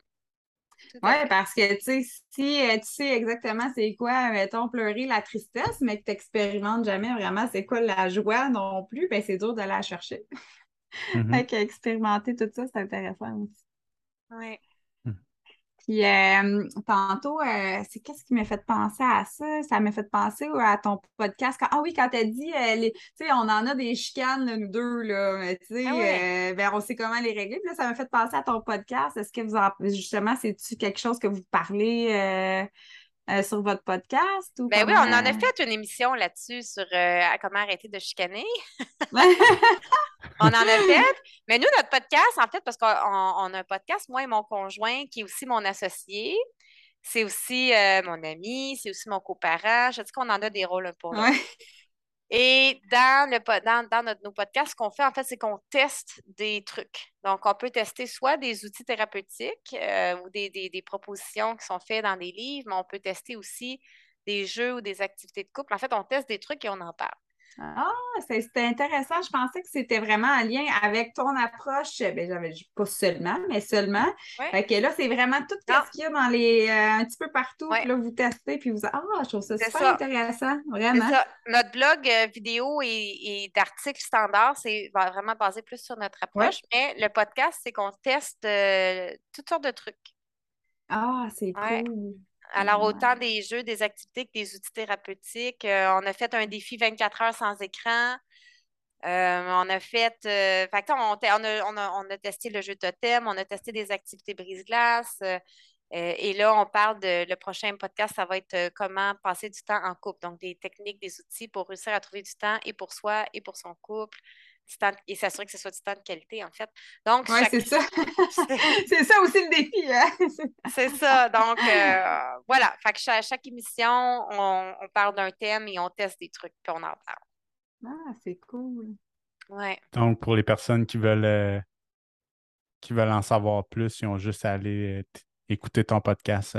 Oui, parce que tu sais, si euh, tu sais exactement c'est quoi, mettons, pleurer la tristesse, mais que tu n'expérimentes jamais vraiment c'est quoi la joie non plus, ben c'est dur de la chercher. Mmh fait qu'expérimenter tout ça, c'est intéressant aussi. Oui. Puis euh, tantôt, euh, c'est qu'est-ce qui m'a fait penser à ça? Ça m'a fait penser à ton podcast. ah oui, quand tu as dit, euh, tu sais, on en a des chicanes, nous deux, là, tu sais, ah ben, on sait comment les régler. Puis là, ça m'a fait penser à ton podcast. Est-ce que vous en, justement, c'est-tu quelque chose que vous parlez sur votre podcast? Ou ben oui, on en a fait une émission là-dessus sur comment arrêter de chicaner. on en a fait. Mais nous, notre podcast, en fait, parce qu'on a un podcast, moi et mon conjoint, qui est aussi mon associé, c'est aussi euh, mon ami, c'est aussi mon coparent. Je dis qu'on en a des rôles pour nous. Et dans, le, dans, dans nos podcasts, ce qu'on fait, en fait, c'est qu'on teste des trucs. Donc, on peut tester soit des outils thérapeutiques euh, ou des, des, propositions qui sont faites dans des livres, mais on peut tester aussi des jeux ou des activités de couple. En fait, on teste des trucs et on en parle. Ah, c'était intéressant. Je pensais que c'était vraiment en lien avec ton approche. Ben, j'avais pas seulement, mais seulement. Fait que là, c'est vraiment tout ce qu'il y a dans les euh, un petit peu partout. Puis là, vous testez, puis vous Ah, je trouve ça super intéressant. Vraiment. Notre blog euh, vidéo et, d'articles standards, c'est vraiment basé plus sur notre approche. Mais le podcast, c'est qu'on teste euh, toutes sortes de trucs. Ah, c'est cool. Alors, autant des jeux, des activités que des outils thérapeutiques. Euh, on a fait un défi 24 heures sans écran. Euh, on a fait. Euh, fait on, on, a, testé le jeu totem, on a testé des activités brise-glace. et là, on parle de. Le prochain podcast, ça va être comment passer du temps en couple. Donc, des techniques, des outils pour réussir à trouver du temps et pour soi et pour son couple et s'assurer que ce soit du temps de qualité, en fait. Donc, c'est ça. c'est ça aussi le défi. Hein. c'est ça. Donc, euh, voilà. Fait que chaque, chaque émission, on, parle d'un thème et on teste des trucs, puis on en parle. Ah, c'est cool. Ouais. Donc, pour les personnes qui veulent, euh, qui veulent en savoir plus, ils ont juste à aller euh, écouter ton podcast.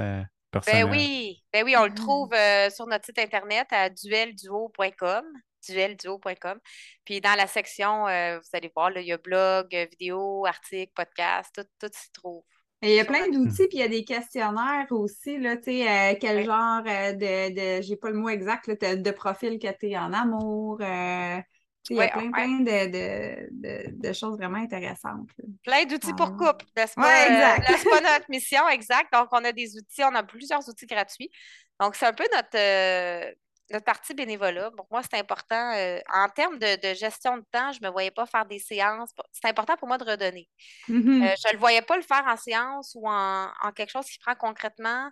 personnel. Ben oui, ben oui, on le ah. trouve sur notre site internet à duelduo.com duelduo.com. Puis dans la section, euh, vous allez voir, il y a blog, vidéo, article, podcast, tout, tout s'y trouve. Et il y a plein d'outils, puis il y a des questionnaires aussi, là, tu sais, euh, quel genre euh, de, de j'ai pas le mot exact, de profil que tu es en amour. il y a plein, plein de, de, choses vraiment intéressantes. Plein d'outils pour couple, n'est-ce pas? c'est pas notre mission, exact. Donc, on a des outils, on a plusieurs outils gratuits. Donc, c'est un peu notre, notre partie bénévolat, pour moi, c'est important. Euh, en termes de, gestion de temps, je ne me voyais pas faire des séances. C'est important pour moi de redonner. Mm-hmm. Euh, je ne le voyais pas le faire en séance ou en, quelque chose qui prend concrètement,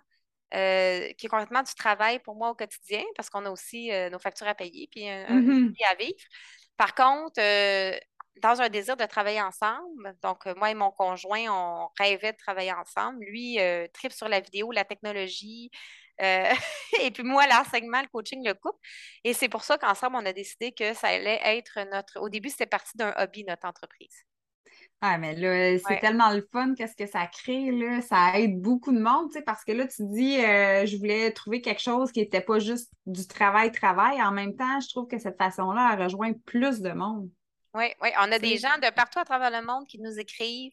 euh, qui est concrètement du travail pour moi au quotidien, parce qu'on a aussi nos factures à payer puis un, mm-hmm. à vivre. Par contre, dans un désir de travailler ensemble, donc moi et mon conjoint, on rêvait de travailler ensemble. Lui, trip sur la vidéo, la technologie, euh, et puis moi, l'enseignement, le coaching, le couple. Et c'est pour ça qu'ensemble, on a décidé que ça allait être notre. Au début, c'était parti d'un hobby, notre entreprise. Ah, mais là, c'est tellement le fun, qu'est-ce que ça crée, là. Ça aide beaucoup de monde, tu sais, parce que là, tu dis, euh, je voulais trouver quelque chose qui n'était pas juste du travail-travail. En même temps, je trouve que cette façon-là, elle rejoint plus de monde. Oui, oui. On a des gens de partout à travers le monde qui nous écrivent.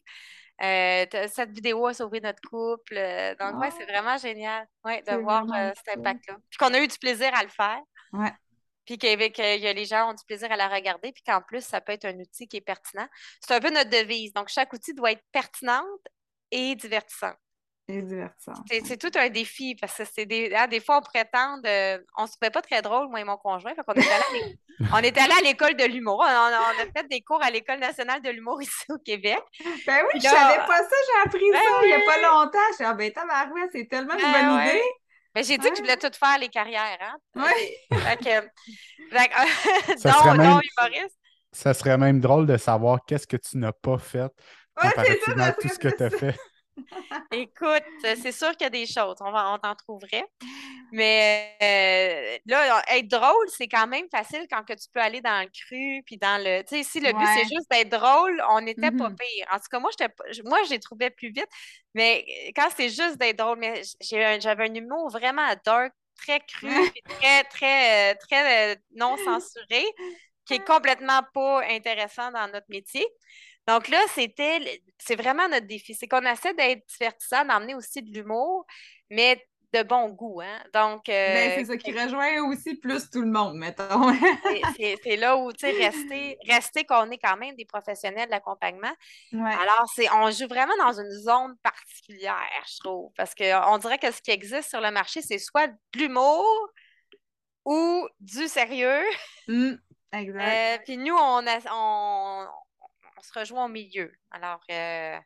Euh, cette vidéo a sauvé notre couple. Euh, donc, oui, c'est ah! vraiment génial ouais, de voir cet impact-là. Puis qu'on a eu du plaisir à le faire. Ouais puis que, les gens ont du plaisir à la regarder, puis qu'en plus, ça peut être un outil qui est pertinent. C'est un peu notre devise. Donc, chaque outil doit être pertinente et divertissante. Divertissant. C'est tout un défi parce que c'est des, hein, des fois, on prétend, euh, on se fait pas très drôle, moi et mon conjoint. Fait on, est allé on est allé à l'école de l'humour. On, a fait des cours à l'École nationale de l'humour ici au Québec. Ben oui, je savais pas ça, j'ai appris ben ça il n'y a pas longtemps. Je suis ah, ben c'est tellement une ben bonne idée. Mais j'ai dit que je voulais tout faire les carrières, hein? Oui. ça, serait même, ça serait même drôle de savoir qu'est-ce que tu n'as pas fait comparativement à tout ce que tu as fait. Écoute, c'est sûr qu'il y a des choses, on, va, on t'en trouverait. Mais euh, là, être drôle, c'est quand même facile quand que tu peux aller dans le cru, puis dans le. Tu sais, si le but c'est juste d'être drôle, on n'était pas mm-hmm. pire. En tout cas, moi, moi, j'ai trouvé plus vite. Mais quand c'est juste d'être drôle, mais j'avais un humour vraiment dark, très cru, très, très, euh, très euh, non censuré, qui est complètement pas intéressant dans notre métier. Donc là, c'était, c'est vraiment notre défi. C'est qu'on essaie d'être divertissant, d'emmener aussi de l'humour, mais de bon goût. Hein? Donc. Ben, euh, c'est ça qui rejoint aussi plus tout le monde, mettons. c'est là où, tu sais, rester, rester qu'on est quand même des professionnels de l'accompagnement. Alors, c'est, on joue vraiment dans une zone particulière, je trouve, parce qu'on dirait que ce qui existe sur le marché, c'est soit de l'humour ou du sérieux. Mmh, exact. Euh, puis nous, on, a, on, se rejoint au milieu. Alors, euh,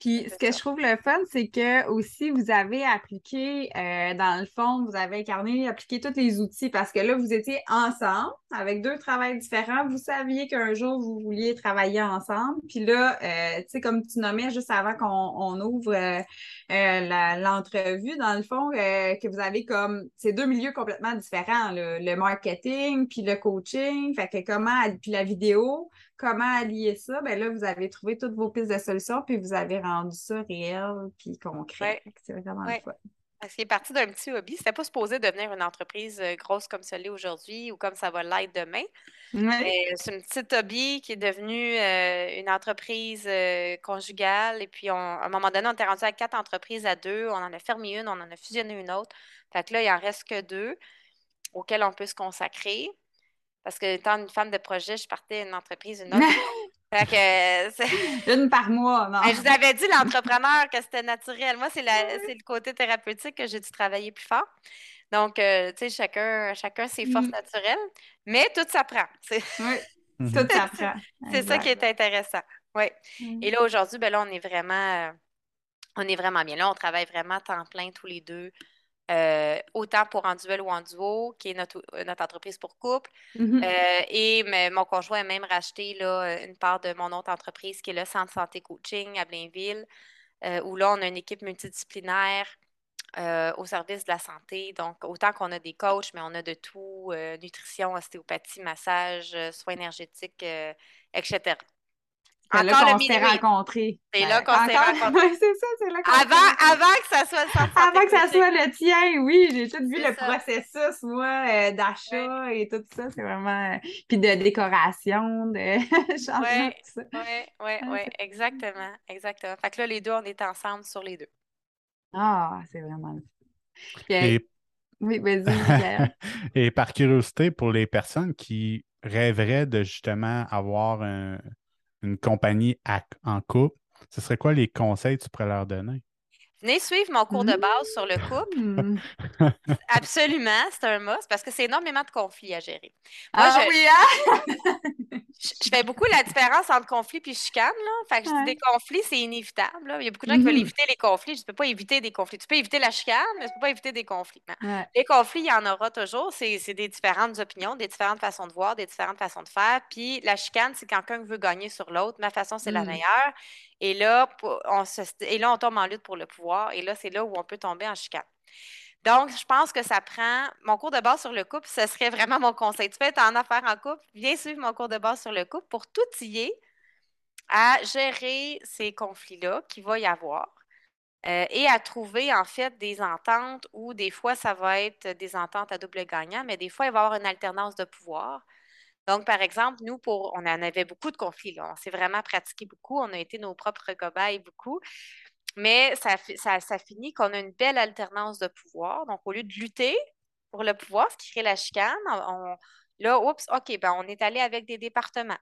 puis ce que je trouve le fun, c'est que aussi vous avez appliqué, euh, dans le fond, vous avez incarné, appliqué tous les outils parce que là, vous étiez ensemble avec deux travails différents. Vous saviez qu'un jour, vous vouliez travailler ensemble. Puis là, euh, tu sais, comme tu nommais juste avant qu'on ouvre euh, l'entrevue, dans le fond, que vous avez comme ces deux milieux complètement différents, le marketing puis le coaching, fait que comment, puis la vidéo comment allier ça, ben là, vous avez trouvé toutes vos pistes de solutions, puis vous avez rendu ça réel, puis concret. C'est vraiment le fun. Parce qu'il est parti d'un petit hobby. C'était pas supposé devenir une entreprise euh, grosse comme celle aujourd'hui ou comme ça va l'être demain. C'est une petite hobby qui est devenue euh, une entreprise euh, conjugale. Et puis, à un moment donné, on était rendu à quatre entreprises à deux. On en a fermé une, on en a fusionné une autre. Fait que là, il en reste que deux auxquelles on peut se consacrer. Parce que étant une femme de projet, je partais une entreprise, une autre. une par mois, non? je vous avais dit, l'entrepreneur, que c'était naturel. Moi, c'est le côté thérapeutique que j'ai dû travailler plus fort. Donc, euh, tu sais, chacun, chacun ses forces mm. naturelles, mais tout s'apprend. Oui, tout s'apprend. c'est ça qui est intéressant. Oui. Mm. Et là, aujourd'hui, ben là, on est vraiment, on est vraiment bien. Là, on travaille vraiment temps plein tous les deux. Euh, autant pour en duel ou en duo, qui est notre, euh, notre entreprise pour couple. Mm-hmm. Euh, et mon conjoint a même racheté là, une part de mon autre entreprise qui est le Centre Santé Coaching à Blainville, où là, on a une équipe multidisciplinaire au service de la santé. Donc, autant qu'on a des coachs, mais on a de tout, nutrition, ostéopathie, massage, soins énergétiques, etc. C'est là qu'on s'est rencontrés. C'est là qu'on s'est rencontrés. Oui, c'est ça, c'est là qu'on avant, avant que ça soit le Avant que ça soit le tien, oui, j'ai tout vu le processus, moi, euh, d'achat et tout ça. C'est vraiment. Euh, puis de décoration, de changement, tout ça. Oui, oui, oui, exactement. Exactement. Fait que là, les deux, on est ensemble sur les deux. Ah, c'est vraiment. Et... Oui, vas-y, Et par curiosité, pour les personnes qui rêveraient de justement avoir un une compagnie en couple, ce serait quoi les conseils que tu pourrais leur donner? Venez suivre mon cours de base sur le couple. Mmh. Absolument, c'est un must parce que c'est énormément de conflits à gérer. Moi, ah oui, hein? je, fais beaucoup la différence entre conflit et chicane. Là. Fait que je dis des conflits, c'est inévitable. Il y a beaucoup de gens qui veulent mmh éviter les conflits. Je ne peux pas éviter des conflits. Tu peux éviter la chicane, mais tu ne peux pas éviter des conflits. Les conflits, il y en aura toujours. C'est des différentes opinions, des différentes façons de voir, des différentes façons de faire. Puis la chicane, c'est quand quelqu'un veut gagner sur l'autre. Ma façon, c'est la mmh. meilleure. Et là, on et là, on tombe en lutte pour le pouvoir. Et là, c'est là où on peut tomber en chicane. Donc, je pense que ça prend. Mon cours de base sur le couple, ce serait vraiment mon conseil. Tu peux être en affaires en couple, viens suivre mon cours de base sur le couple pour tout y à gérer ces conflits-là qu'il va y avoir euh, et à trouver en fait des ententes où des fois ça va être des ententes à double gagnant, mais des fois il va y avoir une alternance de pouvoir. Donc, par exemple, nous, pour, on en avait beaucoup de conflits. On s'est vraiment pratiqué beaucoup. On a été nos propres cobayes beaucoup. Mais ça, ça, finit qu'on a une belle alternance de pouvoir. Donc, au lieu de lutter pour le pouvoir, ce qui crée la chicane, on, là, oups, OK, ben, on est allé avec des départements.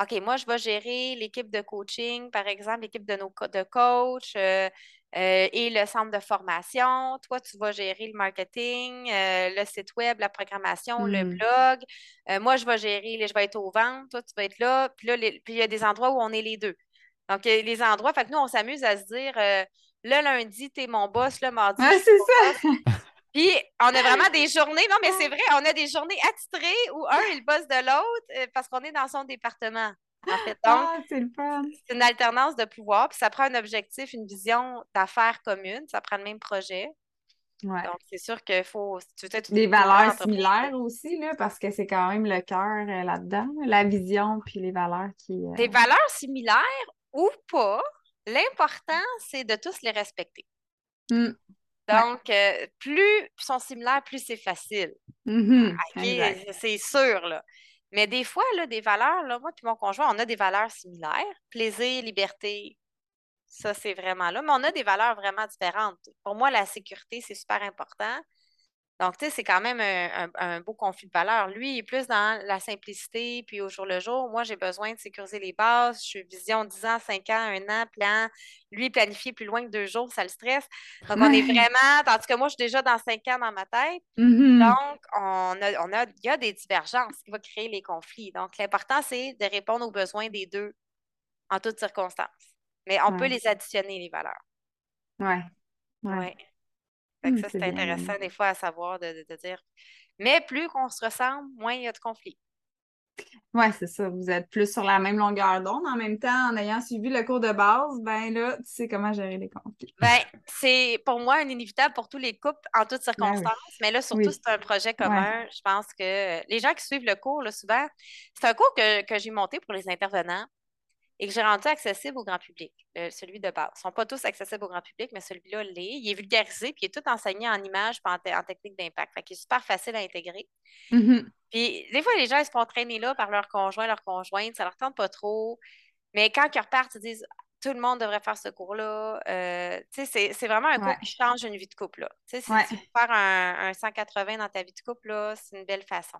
OK, moi, je vais gérer l'équipe de coaching, par exemple, l'équipe de nos de coach euh, euh, et le centre de formation. Toi, tu vas gérer le marketing, euh, le site web, la programmation, le hmm. blog. moi, je vais gérer, je vais être au ventre. Toi, tu vas être là. Puis là, puis il y a des endroits où on est les deux. Donc, les endroits, fait que nous, on s'amuse à se dire le lundi, tu es mon boss, le mardi. Ah, c'est ça. Puis, on a vraiment des journées, non, mais c'est vrai, on a des journées attitrées où un est le boss de l'autre euh, parce qu'on est dans son département. En fait. ah, c'est une alternance de pouvoir, puis ça prend un objectif, une vision d'affaires commune, ça prend le même projet. Ouais. Donc, c'est sûr qu'il faut. Des valeurs similaires aussi, là, parce que c'est quand même le cœur euh, là-dedans, la vision puis les valeurs qui. Euh, des valeurs similaires ou pas, l'important, c'est de tous les respecter. Mm. Donc, euh, plus ils sont similaires, plus c'est facile. Mm-hmm. c'est sûr, là. Mais des fois, des valeurs, là, moi et mon conjoint, on a des valeurs similaires. Plaisir, liberté, ça, c'est vraiment là. Mais on a des valeurs vraiment différentes. Pour moi, la sécurité, c'est super important. Donc, tu sais, c'est quand même un, beau conflit de valeurs. Lui, il est plus dans la simplicité, puis au jour le jour. Moi, j'ai besoin de sécuriser les bases. Je suis vision 10 ans, 5 ans, 1 an, plan. Lui, planifier plus loin que deux jours, ça le stresse. Donc, on est vraiment, tandis que moi, je suis déjà dans 5 ans dans ma tête. Mm-hmm. Donc, on a, on a, il y a des divergences qui vont créer les conflits. Donc, l'important, c'est de répondre aux besoins des deux en toutes circonstances. Mais on peut les additionner, les valeurs. Oui. Ouais. ouais. Mmh, ça, c'est intéressant des fois à savoir de, dire. Mais plus qu'on se ressemble, moins il y a de conflits. Oui, c'est ça. Vous êtes plus sur la même longueur d'onde. En même temps, en ayant suivi le cours de base, ben là, tu sais comment gérer les conflits. Ben, c'est pour moi un inévitable pour tous les couples en toutes ben circonstances. Mais là, surtout, c'est un projet commun. Je pense que les gens qui suivent le cours, là, souvent, c'est un cours que, que j'ai monté pour les intervenants et que j'ai rendu accessible au grand public, celui de base. Ils ne sont pas tous accessibles au grand public, mais celui-là l'est. Il est vulgarisé, puis il est tout enseigné en images et en, technique d'impact. Fait qu'il est super facile à intégrer. Mm-hmm. Puis des fois, les gens ils se font traîner là par leur conjoint, leur conjointe, ça leur tente pas trop. Mais quand ils repartent, ils disent tout le monde devrait faire ce cours-là. Euh, c'est, vraiment un cours qui change une vie de couple. Là. Si tu veux faire un, 180 dans ta vie de couple, c'est une belle façon.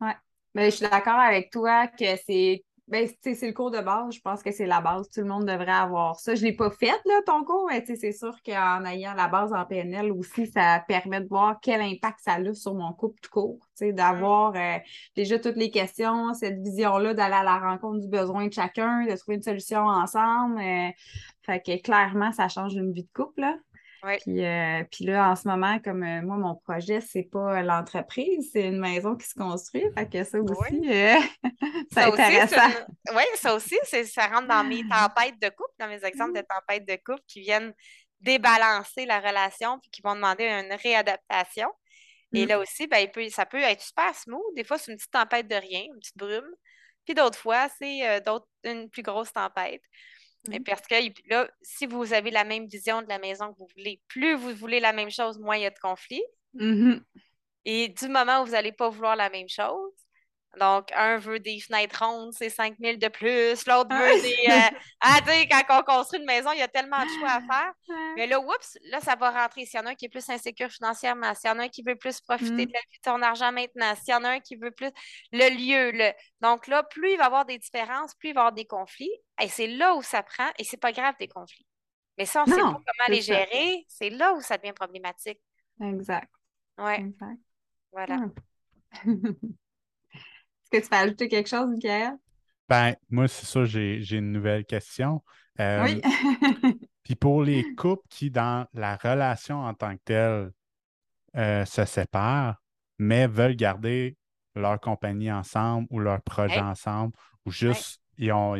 Oui. Mais je suis d'accord avec toi que c'est ben, c'est le cours de base, je pense que c'est la base. Tout le monde devrait avoir ça. Je ne l'ai pas fait, là, ton cours, mais c'est sûr qu'en ayant la base en PNL aussi, ça permet de voir quel impact ça a sur mon couple tout court. D'avoir euh, déjà toutes les questions, cette vision-là d'aller à la rencontre du besoin de chacun, de trouver une solution ensemble. Euh, fait que clairement, ça change une vie de couple. Là. Puis, euh, puis là, en ce moment, comme euh, moi, mon projet, c'est pas l'entreprise, c'est une maison qui se construit. Fait que ça aussi, euh, c'est intéressant. Oui, ça aussi, ça rentre dans mes tempêtes de couple, dans mes exemples de mmh. tempêtes de couple qui viennent débalancer la relation puis qui vont demander une réadaptation. Et mmh. là aussi, ben, ça peut être super smooth. Des fois, c'est une petite tempête de rien, une petite brume. Puis d'autres fois, c'est une plus grosse tempête. Mais mmh. parce que là, si vous avez la même vision de la maison que vous voulez, plus vous voulez la même chose, moins il y a de conflits. Mmh Et du moment où vous n'allez pas vouloir la même chose, donc, un veut des fenêtres rondes, c'est 5 000 de plus. L'autre veut des. Euh, ah, tu sais, quand on construit une maison, il y a tellement de choix à faire. Mais là, oups, là, ça va rentrer. S'il y en a un qui est plus insécure financièrement, s'il y en a un qui veut plus profiter mm. de la vie de son argent maintenant, s'il y en a un qui veut plus le lieu. Le... Donc là, plus il va y avoir des différences, plus il va y avoir des conflits. Et c'est là où ça prend. Et c'est pas grave des conflits. Mais ça, on ne sait pas comment les gérer. C'est là où ça devient problématique. Exact. Oui. Exact. Voilà. que tu veux ajouter quelque chose, Michael? Ben, moi, c'est ça, j'ai une nouvelle question. Euh, oui. Puis pour les couples qui, dans la relation en tant que telle, euh, se séparent, mais veulent garder leur compagnie ensemble ou leur projet ensemble, ou juste ils ont,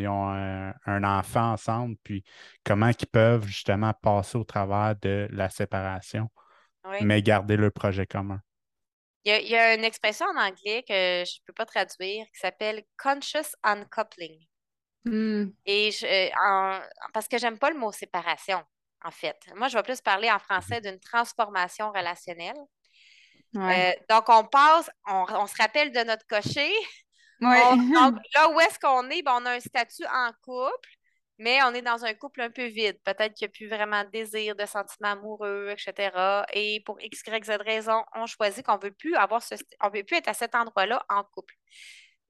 un, enfant ensemble, puis comment ils peuvent justement passer au travers de la séparation, mais garder le projet commun? Il y, a, une expression en anglais que je ne peux pas traduire qui s'appelle conscious uncoupling. Hmm. Et je, parce que j'aime pas le mot séparation, en fait. Moi, je vais plus parler en français d'une transformation relationnelle. donc, on passe, on, se rappelle de notre cocher. donc, là où est-ce qu'on est, ben, on a un statut en couple mais on est dans un couple un peu vide. Peut-être qu'il n'y a plus vraiment de désir, de sentiments amoureux, etc. Et pour X, Y, Z raison, on choisit qu'on ne veut plus avoir ce, on veut plus être à cet endroit-là en couple.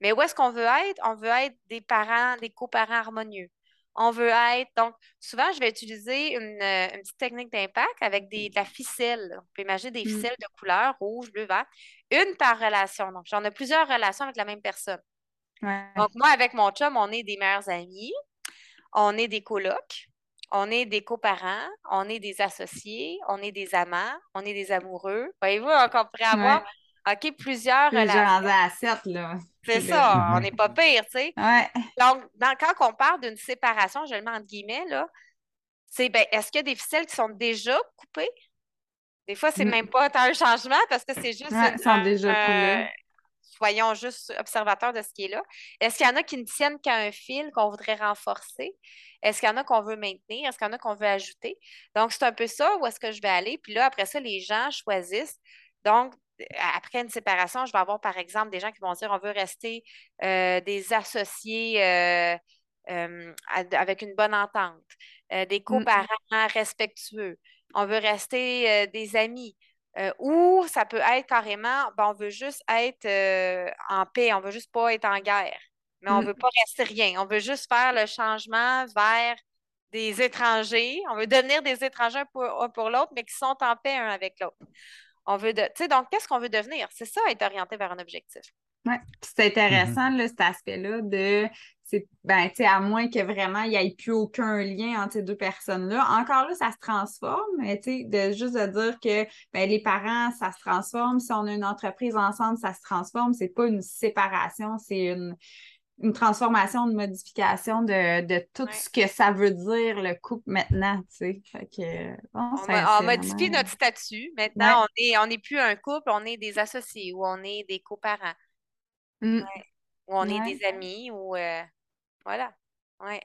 Mais où est-ce qu'on veut être? On veut être des parents, des coparents harmonieux. On veut être. Donc, souvent, je vais utiliser une, petite technique d'impact avec des, de la ficelle. On peut imaginer des mm. ficelles de couleur rouge, bleu, vert. Une par relation. Donc, j'en ai plusieurs relations avec la même personne. Donc, moi, avec mon chum, on est des meilleurs amis on est des colocs, on est des coparents, on est des associés, on est des amants, on est des amoureux. Voyez-vous, on pourrait avoir OK, plusieurs relations. là. C'est ça, on n'est pas pire, tu sais. Donc, quand on parle d'une séparation, je le mets entre guillemets, là, c'est ben, est-ce qu'il y a des ficelles qui sont déjà coupées? Des fois, c'est mm. même pas un changement parce que c'est juste. Ouais, sont déjà coupées soyons juste observateurs de ce qui est là. Est-ce qu'il y en a qui ne tiennent qu'à un fil qu'on voudrait renforcer? Est-ce qu'il y en a qu'on veut maintenir? Est-ce qu'il y en a qu'on veut ajouter? Donc, c'est un peu ça où est-ce que je vais aller. Puis là, après ça, les gens choisissent. Donc, après une séparation, je vais avoir, par exemple, des gens qui vont dire on veut rester euh, des associés euh, euh, avec une bonne entente, des mm. coparents respectueux. On veut rester des amis. Euh, ou ça peut être carrément, ben, on veut juste être euh, en paix, on veut juste pas être en guerre, mais on ne mm. veut pas rester rien. On veut juste faire le changement vers des étrangers. On veut devenir des étrangers pour, un pour l'autre, mais qui sont en paix un avec l'autre. On veut, de, tu sais, donc qu'est-ce qu'on veut devenir? C'est ça, être orienté vers un objectif. Oui, c'est intéressant, mm-hmm. cet aspect-là de ben, à moins que vraiment il n'y ait plus aucun lien entre ces deux personnes-là. Encore là, ça se transforme, mais de juste de dire que ben, les parents, ça se transforme. Si on a une entreprise ensemble, ça se transforme. C'est pas une séparation, c'est une, transformation, une modification de, tout ce que ça veut dire le couple maintenant, tu on, modifie notre statut. Maintenant, on n'est on est plus un couple, on est des associés ou on est des coparents. Mmh. Ou on est des amis ou euh, voilà. Ouais.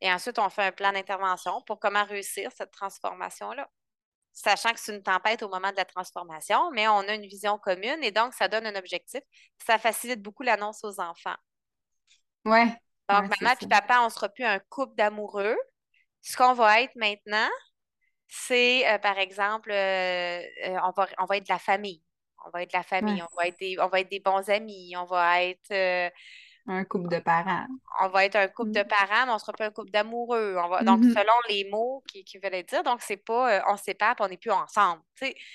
Et ensuite, on fait un plan d'intervention pour comment réussir cette transformation-là. Sachant que c'est une tempête au moment de la transformation, mais on a une vision commune et donc ça donne un objectif. Ça facilite beaucoup l'annonce aux enfants. Oui. Donc, maman et papa, on ne sera plus un couple d'amoureux. Ce qu'on va être maintenant, c'est, euh, par exemple, euh, on, va, on va être de la famille. On va être la famille, on, va être des, on va être des bons amis, on va être un couple de parents. On va être un couple de mm. parents, mais on ne sera pas un couple d'amoureux. Donc, mm-hmm. selon les mots qui, qui veulent dire, donc c'est pas euh, on se sépare et on n'est plus ensemble.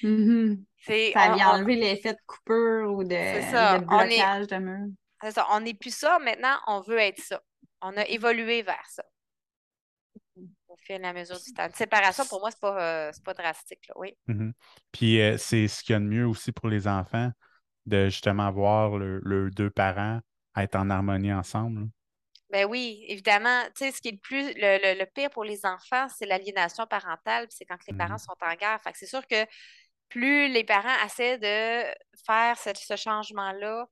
Mm-hmm. Ça vient enlever l'effet de coupure ou de, de blocage de mur. C'est ça. On n'est plus ça. Maintenant, on veut être ça. On a évolué vers ça. Au fur et à mesure du temps. Une séparation, pour moi, ce n'est pas, euh, pas drastique. Là. Oui. Mm-hmm. Puis, euh, c'est ce qu'il y a de mieux aussi pour les enfants de justement voir leurs deux parents être en harmonie ensemble. Ben oui, évidemment. Tu sais, ce qui est le plus le, pire pour les enfants, c'est l'aliénation parentale, c'est quand les mmh parents sont en guerre. Fait c'est sûr que plus les parents essaient de faire ce, changement-là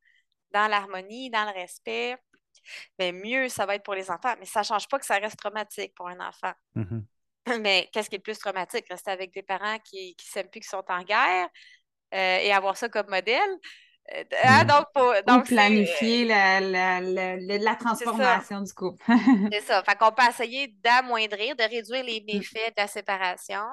dans l'harmonie, dans le respect, ben mieux ça va être pour les enfants. Mais ça ne change pas que ça reste traumatique pour un enfant. Mmh Mais qu'est-ce qui est le plus traumatique? Rester avec des parents qui ne s'aiment plus, qui sont en guerre euh, et avoir ça comme modèle. Euh, hein, mm. donc, planifier la, transformation du couple. c'est ça. Fait qu'on peut essayer d'amoindrir, de réduire les mm. méfaits de la séparation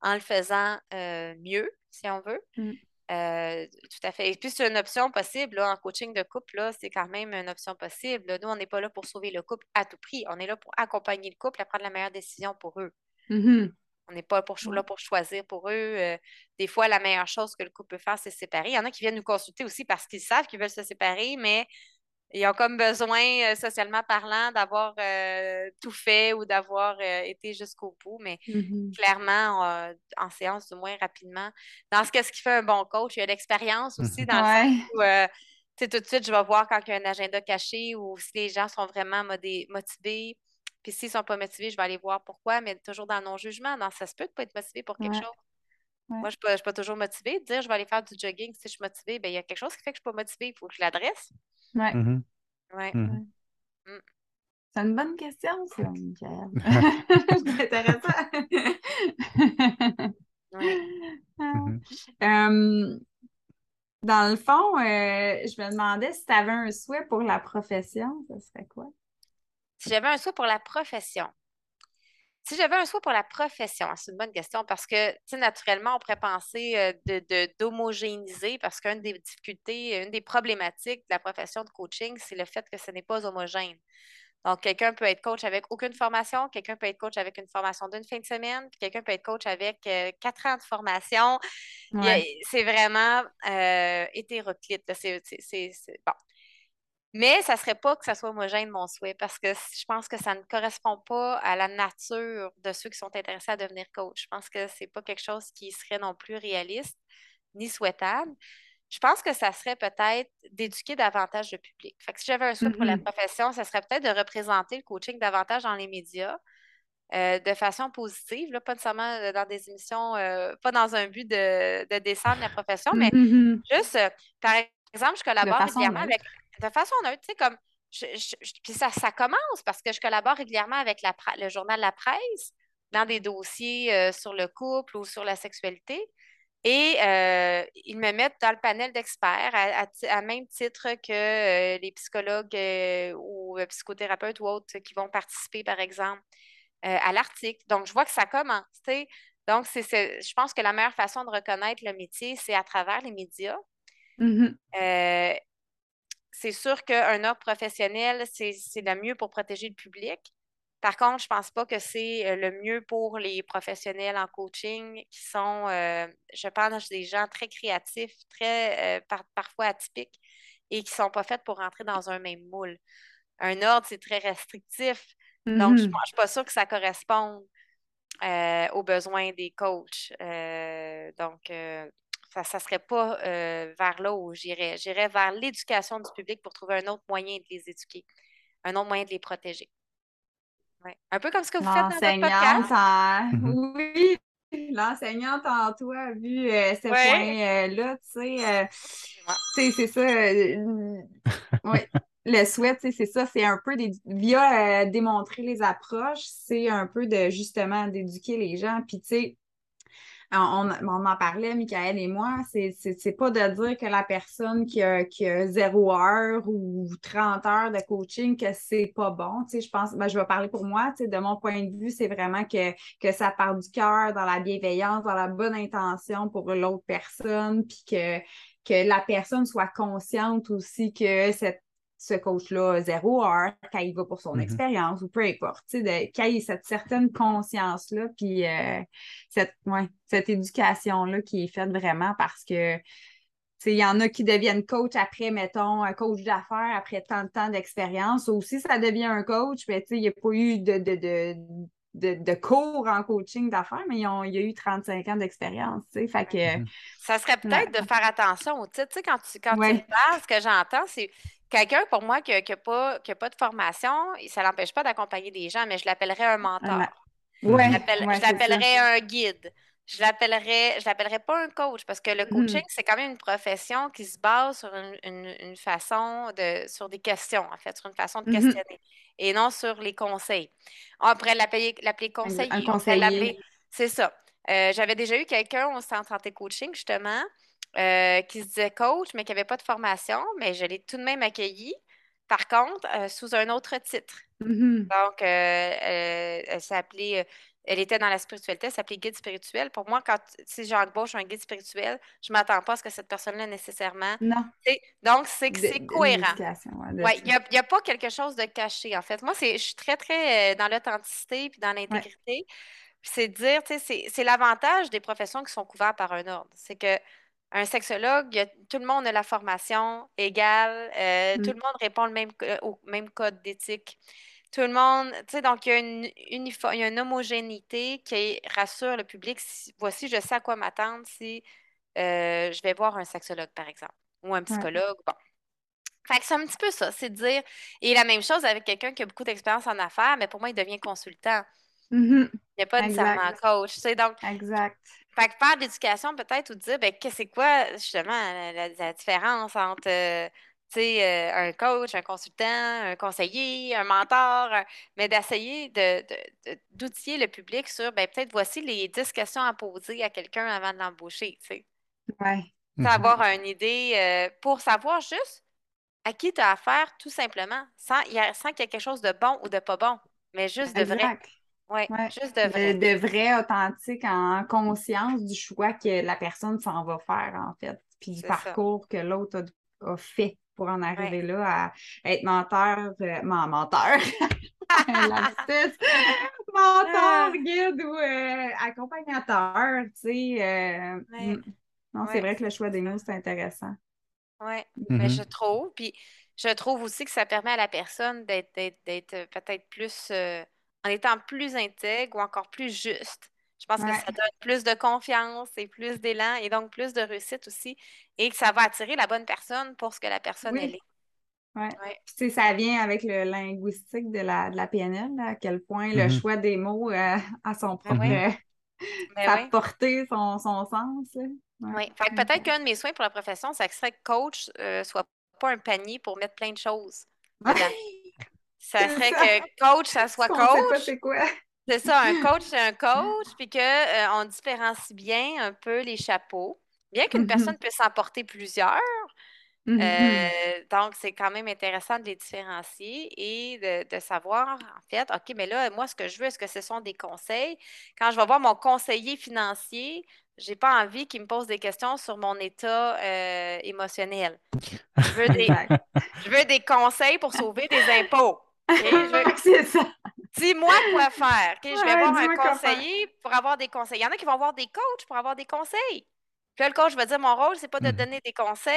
en le faisant euh, mieux, si on veut. Mm. Euh, tout à fait. Et puis, c'est une option possible. en coaching de couple, c'est quand même une option possible. Nous, on n'est pas là pour sauver le couple à tout prix. On est là pour accompagner le couple à prendre la meilleure décision pour eux. Mm-hmm. On n'est pas pour, là pour choisir pour eux. Euh, des fois, la meilleure chose que le couple peut faire, c'est se séparer. Il y en a qui viennent nous consulter aussi parce qu'ils savent qu'ils veulent se séparer, mais ils ont comme besoin, euh, socialement parlant, d'avoir euh, tout fait ou d'avoir été jusqu'au bout. Mais mm-hmm. clairement, en séance, du moins rapidement, dans ce qu'est-ce qui fait un bon coach, il y a l'expérience aussi dans le sens où tout de suite, je vais voir quand il y a un agenda caché ou si les gens sont vraiment motivés puis s'ils ne sont pas motivés, je vais aller voir pourquoi, mais toujours dans non-jugement. Non, ça se peut de ne pas être motivé pour quelque chose. Moi, je ne suis, pas toujours motivée. De dire je vais aller faire du jogging si je suis motivée, bien, il y a quelque chose qui fait que je ne suis pas motivée. Il faut que je l'adresse. Oui. Mm-hmm. Oui. Mm-hmm. Mm. C'est une bonne question, ça, Michael. C'est intéressant. Euh, dans le fond, euh, je me demandais si tu avais un souhait pour la profession, ce serait quoi? Si j'avais un souhait pour la profession. Si j'avais un souhait pour la profession, c'est une bonne question parce que, naturellement, on pourrait penser euh, de, d'homogénéiser parce qu'une des difficultés, une des problématiques de la profession de coaching, c'est le fait que ce n'est pas homogène. Donc, quelqu'un peut être coach avec aucune formation, quelqu'un peut être coach avec une formation d'une fin de semaine, puis quelqu'un peut être coach avec euh, quatre ans de formation. C'est vraiment euh, hétéroclite. C'est, bon. Mais ça ne serait pas que ça soit homogène, mon souhait, parce que je pense que ça ne correspond pas à la nature de ceux qui sont intéressés à devenir coach. Je pense que ce n'est pas quelque chose qui serait non plus réaliste ni souhaitable je pense que ça serait peut-être d'éduquer davantage le public. Fait que si j'avais un souhait pour la mm-hmm. profession, ça serait peut-être de représenter le coaching davantage dans les médias euh, de façon positive, là, pas nécessairement euh, dans des émissions, euh, pas dans un but de, descendre la profession, mais mm-hmm. juste, par exemple, je collabore régulièrement avec. De façon neutre, tu sais, comme. puis ça, ça commence parce que je collabore régulièrement avec la, le journal La Presse dans des dossiers sur le couple ou sur la sexualité. Et euh, ils me mettent dans le panel d'experts à, même titre que euh, les psychologues euh, ou psychothérapeutes ou autres qui vont participer, par exemple, à l'article. Donc, je vois que ça commence. Donc, c'est, je pense que la meilleure façon de reconnaître le métier, c'est à travers les médias. Mm-hmm. C'est sûr qu'un ordre professionnel, c'est, le mieux pour protéger le public. Par contre, je ne pense pas que c'est euh, le mieux pour les professionnels en coaching qui sont, euh, je pense, des gens très créatifs, très euh, parfois atypiques et qui ne sont pas faits pour rentrer dans un même moule. Un ordre, c'est très restrictif. Donc, je ne mm-hmm. suis pas sûre que ça corresponde aux besoins des coachs. donc, ça ne serait pas vers là où j'irais. J'irais vers l'éducation du public pour trouver un autre moyen de les éduquer, un autre moyen de les protéger. Un peu comme ce que vous faites dans votre podcast. Mhm. Oui, l'enseignante en toi a vu euh, ce point-là, tu sais. Euh, c'est ça. Euh, oui. Le souhait, c'est ça, c'est un peu via démontrer les approches, c'est un peu de justement d'éduquer les gens. Puis, tu sais, on, en parlait, Michael et moi, c'est pas de dire que la personne qui a, qui a 0 heure ou 30 heures de coaching, que c'est pas bon. Tu sais, je pense, ben, je vais parler pour moi, tu sais, de mon point de vue, c'est vraiment que, que ça part du cœur, dans la bienveillance, dans la bonne intention pour l'autre personne, puis que, que la personne soit consciente aussi que cette ce coach-là zéro heure, quand il va pour son mm-hmm. expérience ou peu importe, qu'il ait cette certaine conscience-là, puis euh, cette, cette éducation-là qui est faite vraiment parce que il y en a qui deviennent coach après, mettons, un coach d'affaires après tant de temps d'expérience. Aussi, ça devient un coach, mais il n'y a pas eu de, de, cours en coaching d'affaires, mais il y a eu 35 ans d'expérience. Fait que, mm-hmm. Ça serait peut-être de faire attention au titre. Quand tu, quand tu parles, ce que j'entends, c'est Quelqu'un, pour moi, qui n'a pas, pas de formation, ça ne l'empêche pas d'accompagner des gens, mais je l'appellerais un mentor. Ouais, je l'appellerais un guide. Je l'appellerais, je l'appellerais pas un coach parce que le mm-hmm. coaching, c'est quand même une profession qui se base sur une, façon de, sur des questions, en fait, sur une façon de mm-hmm. questionner et non sur les conseils. On pourrait l'appeler, l'appeler conseiller. Conseiller. C'est ça. Euh, j'avais déjà eu quelqu'un au centre santé coaching, justement, euh, qui se disait coach, mais qui n'avait pas de formation, mais je l'ai tout de même accueilli. Par contre, euh, sous un autre titre. Mm-hmm. Donc, euh, elle s'appelait, elle était dans la spiritualité, elle s'appelait guide spirituel. Pour moi, quand si j'embauche un guide spirituel, je ne m'attends pas à ce que cette personne-là nécessairement. Non. Donc, c'est que c'est cohérent. il n'y a, pas quelque chose de caché, en fait. Moi, je suis très, très dans l'authenticité puis dans l'intégrité. C'est de dire, tu sais, c'est l'avantage des professions qui sont couvertes par un ordre. C'est que un sexologue, tout le monde a la formation égale, euh, tout mm. le monde répond le même, au même code d'éthique. Tout le monde, tu sais, donc il y a une, il y a une homogénéité qui rassure le public. voici, je sais à quoi m'attendre si euh, je vais voir un sexologue, par exemple, ou un psychologue. Bon. Fait que c'est un petit peu ça, c'est de dire. Et la même chose avec quelqu'un qui a beaucoup d'expérience en affaires, mais pour moi, il devient consultant. Mm-hmm. Il n'y a pas nécessairement coach. Tu sais, donc, exact. Fait que faire de l'éducation peut-être ou dire, ben, c'est quoi justement la, différence entre, euh, euh, un coach, un consultant, un conseiller, un mentor, mais d'essayer d'outiller le public sur, ben, peut-être voici les 10 questions à poser à quelqu'un avant de l'embaucher. Oui. Mhm. Avoir une idée euh, pour savoir juste à qui tu as affaire, tout simplement, sans, qu'il y ait quelque chose de bon ou de pas bon, mais juste de vrai. Oui, juste de vrai. De, vrai, authentique, en conscience du choix que la personne s'en va faire, en fait. Puis du parcours que l'autre a, fait pour en arriver là à être menteur, euh, menteur. menteur, ah. guide ou euh, accompagnateur, tu sais. Mm. Non, c'est vrai que le choix des mots, c'est intéressant. Oui, mais mm-hmm. je trouve. Puis je trouve aussi que ça permet à la personne d'être euh, peut-être plus euh, en étant plus intègre ou encore plus juste. Je pense que ça donne plus de confiance et plus d'élan et donc plus de réussite aussi. Et que ça va attirer la bonne personne pour ce que la personne elle est. Oui. Ouais. ça vient avec le linguistique de la, de la PNL, à quel point le mm-hmm. choix des mots euh, a son ben propre. Ben portée, son, son sens. Oui. peut-être qu'un de mes soins pour la profession, ça serait que coach euh, soit pas un panier pour mettre plein de choses. Ça serait que coach, ça soit coach. c'est quoi. C'est ça, un coach, c'est un coach, puis qu'on euh, différencie bien un peu les chapeaux. Bien qu'une mm-hmm. personne puisse en porter plusieurs, mm-hmm. euh, donc, c'est quand même intéressant de les différencier et de, de, savoir, en fait, OK, mais là, moi, ce que je veux, est-ce que ce sont des conseils? Quand je vais voir mon conseiller financier, j'ai pas envie qu'il me pose des questions sur mon état euh, émotionnel. Je veux, des, je veux, des, conseils pour sauver des impôts. C'est ça. Dis-moi quoi faire. Je vais voir un conseiller pour avoir des conseils. Il y en a qui vont voir des coachs pour avoir des conseils. Puis là, le coach va dire mon rôle, c'est pas de te hmm. donner des conseils,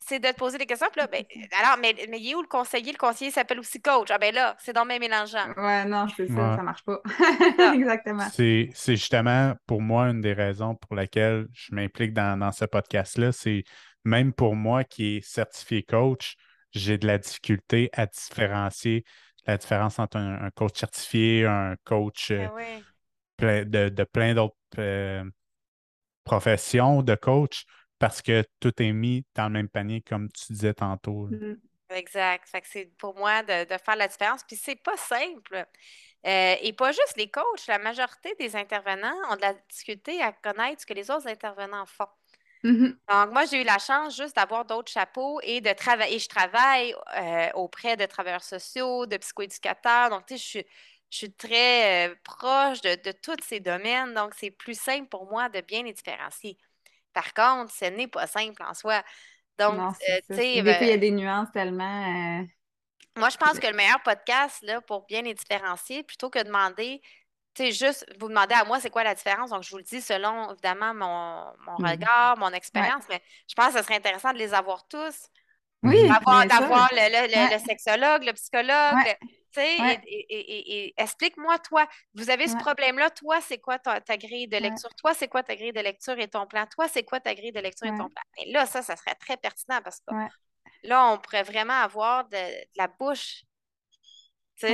c'est de te poser des questions. Puis là, ben, alors, mais, mais il est où le conseiller? Le conseiller s'appelle aussi coach. Ah ben là, c'est dans le même mélangeant. Ouais, non, c'est ça, ça marche pas. Exactement. C'est justement pour moi une des raisons pour laquelle je m'implique dans, dans ce podcast-là. C'est même pour moi qui est certifié coach, j'ai de la difficulté à différencier la différence entre un, coach certifié, un coach euh, ben de, de, plein d'autres. Euh, profession de coach parce que tout est mis dans le même panier, comme tu disais tantôt. Mm-hmm. Exact. c'est pour moi de, faire la différence. Puis c'est pas simple. Euh, et pas juste les coachs. La majorité des intervenants ont de la difficulté à connaître ce que les autres intervenants font. Mm-hmm. Donc, moi, j'ai eu la chance juste d'avoir d'autres chapeaux et de travailler. Je travaille euh, auprès de travailleurs sociaux, de psychoéducateurs. Donc, tu sais, je suis je suis très euh, proche de, tous ces domaines, donc c'est plus simple pour moi de bien les différencier. Par contre, ce n'est pas simple en soi. Donc, euh, tu sais. il y a ben des nuances tellement. Moi, je pense que le meilleur podcast là, pour bien les différencier, plutôt que de demander, tu sais, juste vous demandez à moi c'est quoi la différence. Donc, je vous le dis selon, évidemment, mon, mmh regard, mon expérience, mais je pense que ce serait intéressant de les avoir tous. Oui. D'avoir le, sexologue, le psychologue, et, explique-moi, toi, vous avez ce problème-là, toi, c'est quoi ta, grille de lecture? Toi, c'est quoi ta grille de lecture et ton plan? Toi, c'est quoi ta grille de lecture et ton plan? Et là, ça, ça serait très pertinent parce que là, on pourrait vraiment avoir de, la bouche de,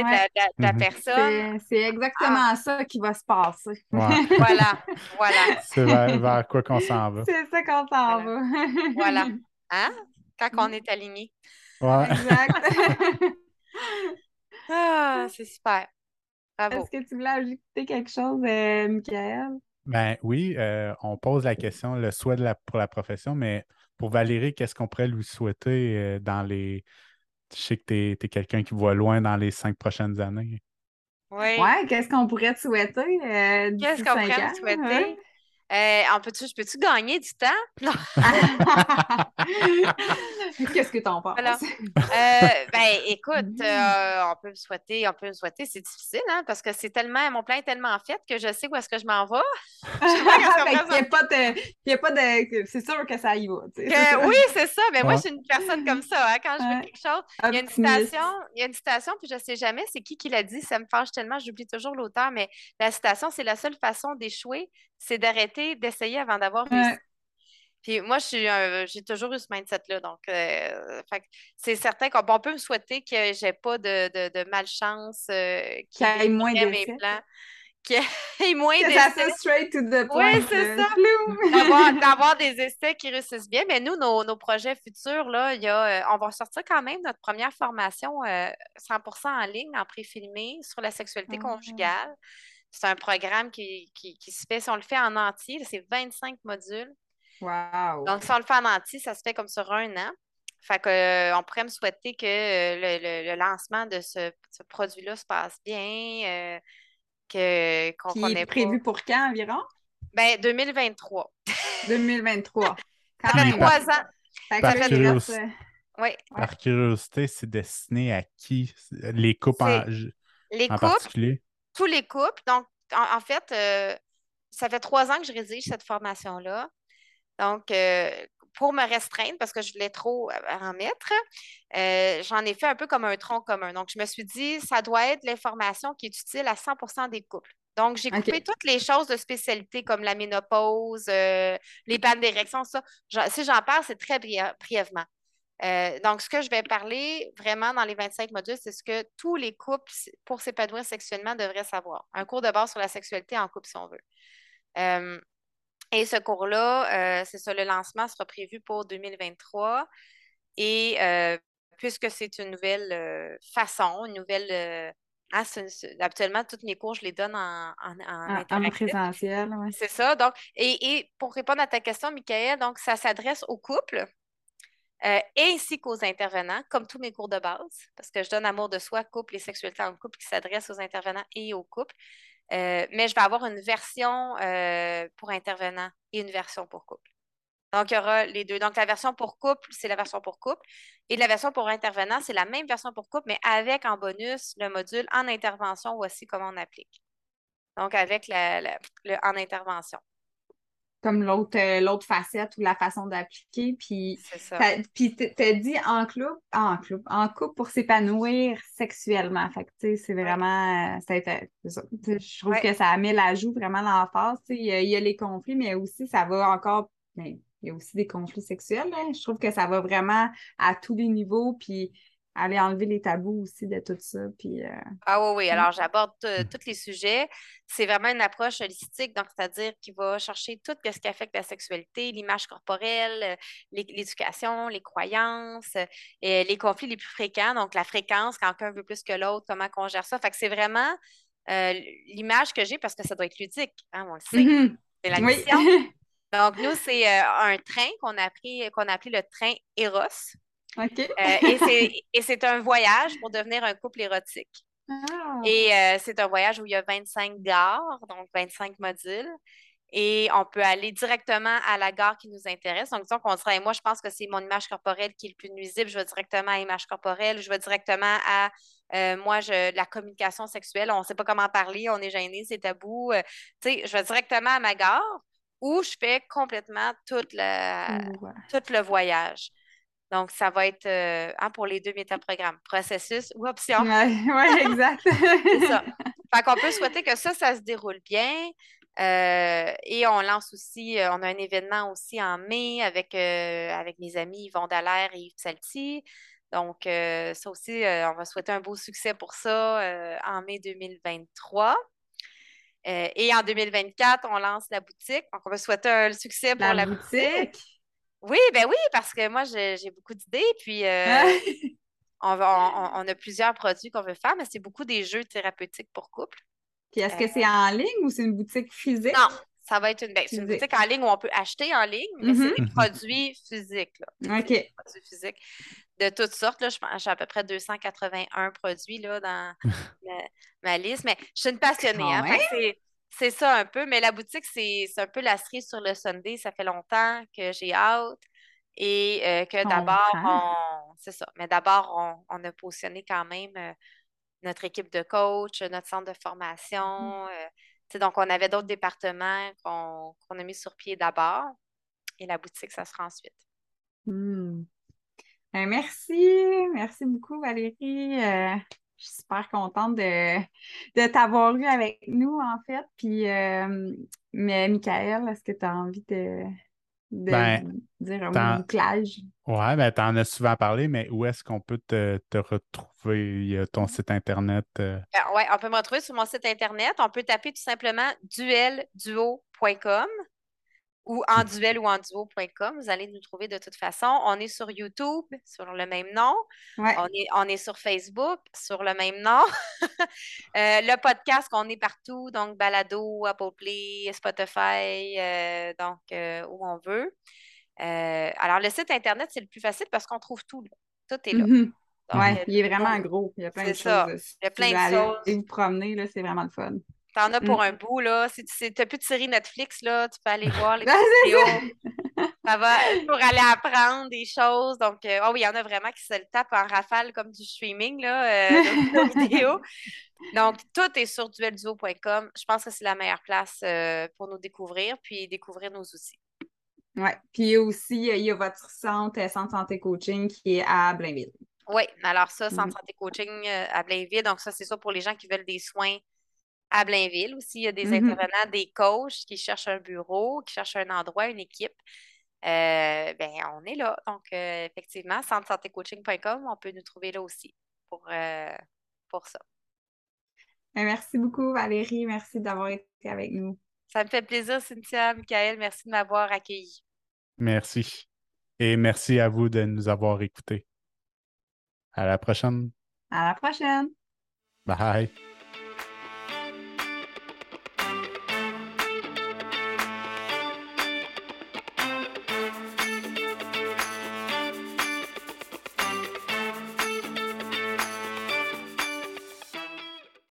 la, mm-hmm. personne. C'est exactement ah. ça qui va se passer. voilà, voilà. C'est vers, quoi qu'on s'en va. C'est ça qu'on s'en va. voilà. Hein? Quand on est aligné. Ouais. Exact. Ah, c'est super. Bravo. Est-ce que tu voulais ajouter quelque chose, euh, Michael? Ben oui, euh, on pose la question, le souhait de la, pour la profession, mais pour Valérie, qu'est-ce qu'on pourrait lui souhaiter euh, dans les. Je sais que tu es, quelqu'un qui voit loin dans les cinq prochaines années. Oui. Ouais, qu'est-ce qu'on pourrait te souhaiter? qu'est-ce qu'on pourrait te souhaiter? Euh, peux-tu, je peux-tu gagner du temps? Qu'est-ce que tu en penses? Euh, ben, écoute, euh, on peut me souhaiter, on peut me souhaiter, c'est difficile, hein, parce que c'est tellement, mon plan est tellement fait que je sais où est-ce que je m'en vais. Il pas de, pas de, c'est sûr que ça y va. oui, c'est ça. Mais moi, je suis une personne comme ça. Hein, quand je veux quelque chose, il y a une citation, il y a une citation, puis je sais jamais c'est qui qui l'a dit. Ça me fâche tellement, j'oublie toujours l'auteur, mais la citation, c'est la seule façon d'échouer, c'est d'arrêter d'essayer avant d'avoir réussi. Puis moi, j'ai toujours eu ce mindset-là. Donc, euh, c'est certain qu'on peut me souhaiter que j'ai pas de, de, malchance, euh, qui ait moins de plans, qu'il y ait moins d'essais. straight to the point. Oui, c'est ça. D'avoir des essais qui réussissent bien. Mais nous, nos, projets futurs, là, y a, euh, on va sortir quand même notre première formation 100% euh, en ligne, en pré-filmé, sur la sexualité ah. conjugale. C'est un programme qui, qui, se fait, si on le fait en entier, c'est 25 modules. Wow. Donc, si on le fait en entier, ça se fait comme sur un an. Fait que, euh, on pourrait me souhaiter que le, lancement de ce, produit-là se passe bien, que, qu'on Qui est prévu pour quand environ? Ben, 2023. 2023. ça fait trois ans. Par, curiosité, oui. par curiosité, c'est destiné à qui? Les couples en, les couples, particulier? Tous les couples. Donc, en, fait, euh, ça fait trois ans que je rédige cette formation-là. Donc, euh, pour me restreindre, parce que je voulais trop euh, en mettre, j'en ai fait un peu comme un tronc commun. Donc, je me suis dit, ça doit être l'information qui est utile à 100% des couples. Donc, j'ai coupé toutes les choses de spécialité comme la ménopause, euh, les pannes d'érection, ça. si j'en parle, c'est très brièvement. Euh, donc, ce que je vais parler vraiment dans les 25 modules, c'est ce que tous les couples, pour s'épanouir sexuellement, devraient savoir. Un cours de base sur la sexualité en couple, si on veut. Euh, et ce cours-là, c'est ça, le lancement sera prévu pour 2023. Et puisque c'est une nouvelle façon, une nouvelle ah, habituellement, toutes mes cours, je les donne en, en, en, présentiel. C'est ça. Donc, et, pour répondre à ta question, Michael, donc ça s'adresse aux couples euh, ainsi qu'aux intervenants, comme tous mes cours de base, parce que je donne amour de soi, couple et sexualité en couple qui s'adresse aux intervenants et aux couples. Euh, mais je vais avoir une version euh, pour intervenants et une version pour couple. Donc, il y aura les deux. Donc, la version pour couple, c'est la version pour couple. Et la version pour intervenant, c'est la même version pour couple, mais avec en bonus le module en intervention, voici comment on applique. Donc, avec le en intervention. Comme l'autre euh, l'autre facette ou la façon d'appliquer. Puis, puis tu as dit en couple, en couple, en couple pour s'épanouir sexuellement. Fait que, c'est vraiment. Euh, ça je trouve que ça met l'ajout vraiment l'emphase. Il y, a, il y a les conflits, mais aussi ça va encore. Ben, il y a aussi des conflits sexuels. Hein. Je trouve que ça va vraiment à tous les niveaux, puis aller enlever les tabous aussi de tout ça. Puis, euh, Ah oui, oui. Alors, j'aborde tous les sujets. C'est vraiment une approche holistique, donc c'est-à-dire qu'il va chercher tout ce qui affecte la sexualité, l'image corporelle, euh, l'éducation, les croyances, et les conflits les plus fréquents, donc la fréquence, quand un veut plus que l'autre, comment on gère ça. Fait que c'est vraiment euh, l'image que j'ai parce que ça doit être ludique, hein, on le sait. Mm-hmm. C'est la mission. Donc, nous, c'est euh, un train qu'on a, pris, qu'on a appelé le train Eros. OK. Euh, et c'est un voyage pour devenir un couple érotique. Ah. Et euh, c'est un voyage où il y a 25 gares, donc 25 modules. Et on peut aller directement à la gare qui nous intéresse. Donc, disons qu'on serait, moi, je pense que c'est mon image corporelle qui est le plus nuisible. Je vais directement à l'image corporelle. Je vais directement à, moi, je, la communication sexuelle. On ne sait pas comment parler, on est gêné, c'est tabou. tu sais, je vais directement à ma gare où je fais complètement tout le voyage. Donc, ça va être euh, hein, pour les deux métaprogrammes, processus ou option. Oui, exact. C'est ça. Fait qu'on peut souhaiter que ça, ça se déroule bien. Euh, et on lance aussi, euh, on a un événement aussi en mai avec, avec mes amis Yvon Dallaire et Yves Salty. Donc, ça aussi, on va souhaiter un beau succès pour ça en mai 2023. Euh, et en 2024, on lance la boutique. Donc, on va souhaiter un succès pour la, boutique. Oui, ben oui, parce que moi, j'ai beaucoup d'idées. Puis, euh, on, on, a plusieurs produits qu'on veut faire, mais c'est beaucoup des jeux thérapeutiques pour couple. Puis, est-ce que c'est en ligne ou c'est une boutique physique? Non, ça va être une, ben, une boutique en ligne où on peut acheter en ligne, mais c'est mm-hmm. des produits physiques. Là. OK. Des produits physiques de toutes sortes. Là. J'ai à peu près 281 produits là, dans ma, liste. Mais je suis une passionnée. Hein, c'est ça un peu. Mais la boutique, c'est un peu la cerise sur le Sunday. Ça fait longtemps que j'ai hâte. Et euh, que d'abord, on. C'est ça. Mais d'abord, on, a positionné quand même euh, notre équipe de coach, notre centre de formation. Mmh. Euh, donc, on avait d'autres départements qu'on a mis sur pied d'abord. Et la boutique, ça sera ensuite. Mmh. Ben, merci, merci beaucoup Valérie. Je suis super contente de, t'avoir eu avec nous, en fait. Puis, euh, mais Michael, est-ce que tu as envie de, de Ben, dire un bouclage. Ouais, ben t'en as souvent parlé, mais où est-ce qu'on peut te, te retrouver? Il y a ton site internet. euh, Euh, ouais, on peut me retrouver sur mon site internet. On peut taper tout simplement duelduo.com ou en duel ou en duo.com. Vous allez nous trouver de toute façon. On est sur YouTube sur le même nom. Ouais. On est, on est sur Facebook sur le même nom. Euh, le podcast, on est partout, donc Balado, Apple Play, Spotify, euh, donc euh, où on veut. Alors, le site Internet, c'est le plus facile parce qu'on trouve tout. là. Tout est là. Mhm. Ouais, euh, il est vraiment gros. Il y a plein de C'est ça. choses. Il y a plein de choses. vous promener, c'est vraiment le fun. T'en as pour Mm. un bout, là. Si tu n'as plus de série Netflix, là, tu peux aller voir les vidéos. Ça va pour aller apprendre des choses. Donc, euh, oh oui, il y en a vraiment qui se le tapent en rafale comme du streaming, là, euh, de, vidéos. Donc, tout est sur duelduo.com. Je pense que c'est la meilleure place euh, pour nous découvrir, puis découvrir nos outils. Ouais. Puis aussi, il y a votre centre, Centre Santé Coaching, qui est à Blainville. Oui, alors ça, Centre Mhm. Santé Coaching à Blainville. Donc, ça, c'est ça pour les gens qui veulent des soins à Blainville. Aussi, il y a des Mhm. intervenants, des coachs qui cherchent un bureau, qui cherchent un endroit, une équipe. Euh, ben, on est là. Donc, euh, effectivement, centresantécoaching.com, on peut nous trouver là aussi pour, euh, pour ça. Ben, Merci beaucoup, Valérie. Merci d'avoir été avec nous. Ça me fait plaisir, Cynthia, Michael. Merci de m'avoir accueilli. Merci. Et merci à vous de nous avoir écoutés. À la prochaine. À la prochaine! Bye.